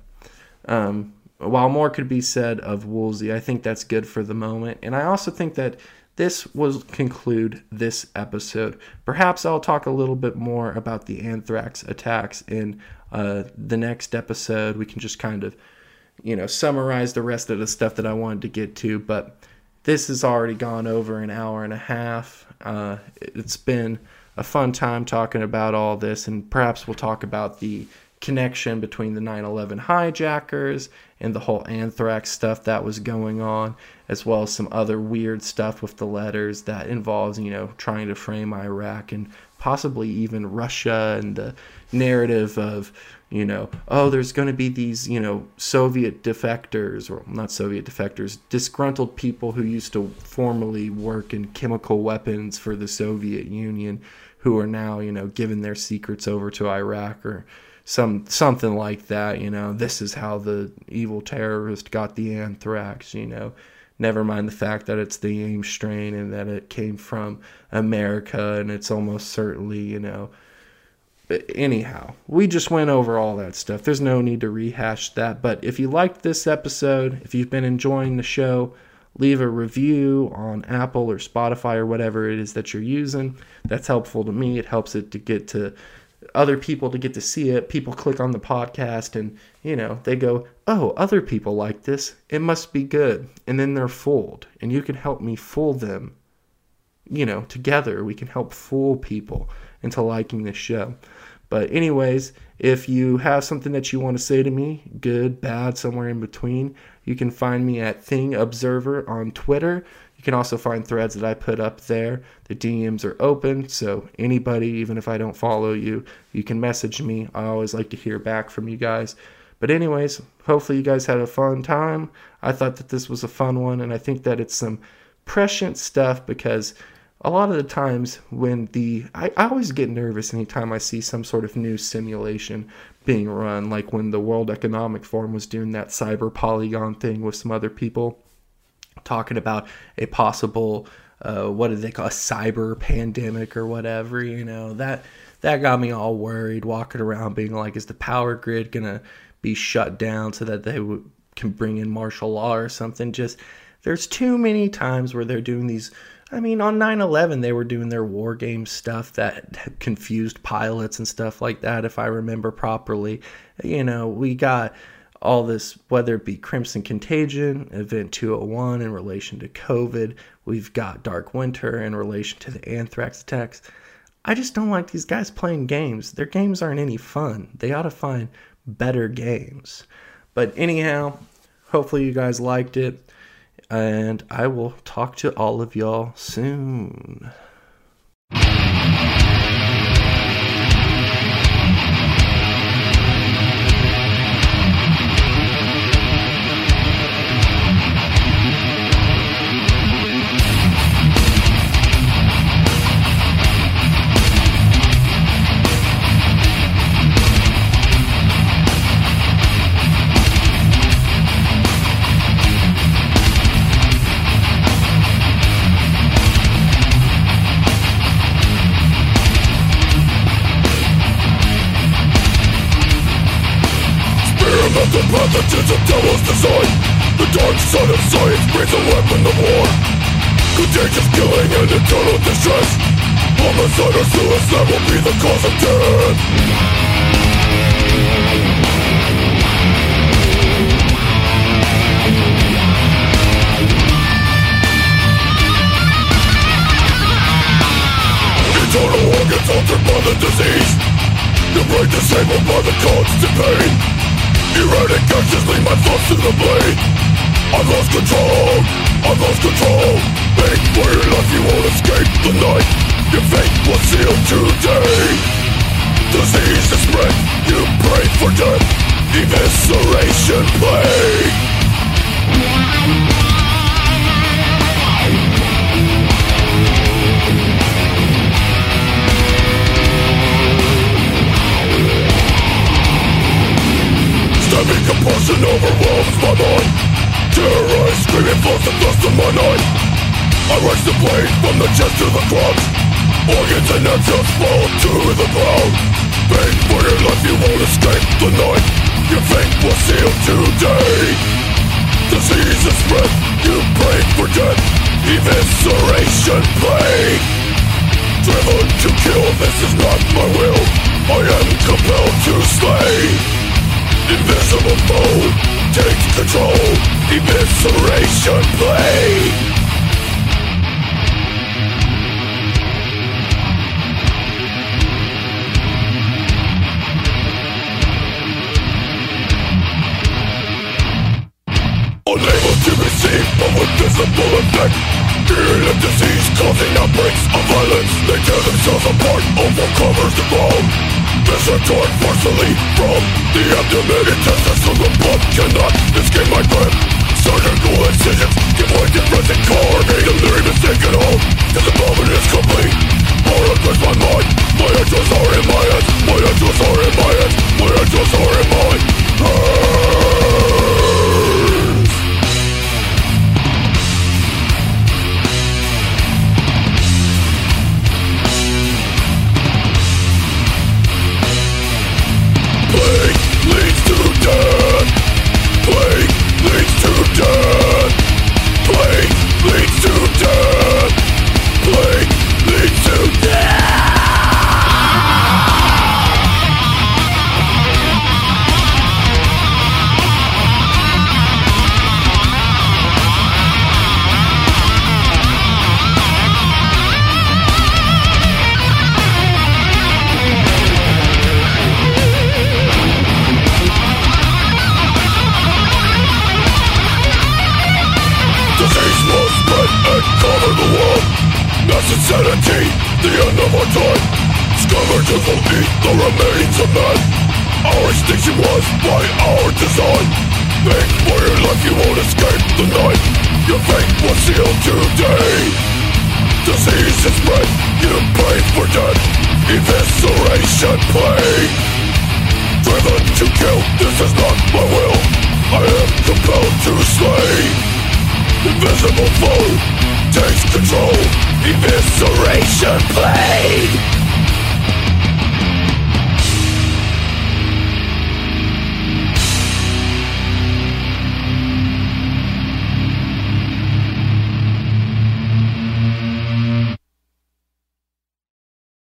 Um, while more could be said of Woolsey, I think that's good for the moment. And I also think that this will conclude this episode. Perhaps I'll talk a little bit more about the anthrax attacks in uh, the next episode. We can just kind of you know, summarize the rest of the stuff that I wanted to get to, but this has already gone over an hour and a half. Uh, it's been a fun time talking about all this, and perhaps we'll talk about the connection between the 9 11 hijackers and the whole anthrax stuff that was going on, as well as some other weird stuff with the letters that involves, you know, trying to frame Iraq and possibly even Russia and the narrative of you know, oh, there's going to be these, you know, Soviet defectors, or not Soviet defectors, disgruntled people who used to formerly work in chemical weapons for the Soviet Union, who are now, you know, giving their secrets over to Iraq or some something like that. You know, this is how the evil terrorist got the anthrax. You know, never mind the fact that it's the Ames strain and that it came from America, and it's almost certainly, you know anyhow, we just went over all that stuff. There's no need to rehash that. But if you liked this episode, if you've been enjoying the show, leave a review on Apple or Spotify or whatever it is that you're using. That's helpful to me. It helps it to get to other people to get to see it. People click on the podcast and, you know, they go, oh, other people like this. It must be good. And then they're fooled. And you can help me fool them. You know, together we can help fool people into liking this show. But, anyways, if you have something that you want to say to me, good, bad, somewhere in between, you can find me at Thing Observer on Twitter. You can also find threads that I put up there. The DMs are open, so anybody, even if I don't follow you, you can message me. I always like to hear back from you guys. But, anyways, hopefully you guys had a fun time. I thought that this was a fun one, and I think that it's some prescient stuff because a lot of the times when the I, I always get nervous anytime I see some sort of new simulation being run, like when the World Economic Forum was doing that cyber polygon thing with some other people talking about a possible uh, what did they call a cyber pandemic or whatever, you know, that that got me all worried walking around being like, is the power grid gonna be shut down so that they w- can bring in martial law or something? Just there's too many times where they're doing these I mean, on 9 11, they were doing their war game stuff that confused pilots and stuff like that, if I remember properly. You know, we got all this, whether it be Crimson Contagion, Event 201 in relation to COVID, we've got Dark Winter in relation to the anthrax attacks. I just don't like these guys playing games. Their games aren't any fun. They ought to find better games. But anyhow, hopefully you guys liked it and I will talk to all of y'all soon. The pathogens of devil's design. The dark side of science breeds a weapon of war. Contagious killing and eternal distress. Homicide or suicide will be the cause of death. Eternal organs altered by the disease. Your brain disabled by the constant pain Erratic actions lead my thoughts to the blade. I've lost control, I've lost control. Make for your life, you won't escape the night. Your fate was sealed today. Disease is spread, you pray for death. Evisceration plague compulsion overwhelms my mind. Terrorized, screaming flows the dust of my night. I raise the blade from the chest to the crotch Organs and entrails fall to the ground. Beg for your life, you won't escape the night. Your fate was sealed today. Disease is spread, you pray for death. Evisceration plague Driven to kill, this is not my will. I am compelled to slay Invisible foe. Takes control. Evisceration plague. Unable to receive of a visible effect. Fear of disease causing outbreaks of violence. They tear themselves apart, overcovers the ground Misretorted forcefully from the abdomen Intestines from the blood. Cannot escape my grip? Surgical incisions give way to present carnage Delirium is taken home, cause the is complete. Power across my mind, my angels are in my hands My angels are in my hands, my angels are in my hands ah! Plague leads to death. Plague leads to death. Plague leads to death Scavengers will eat the remains of man Our extinction was by our design Make for your life, you won't escape the night Your fate was sealed today disease is spread You pray for death, evisceration plague Driven to kill, this is not my will I am compelled to slay Invisible foe takes control. Evisceration plague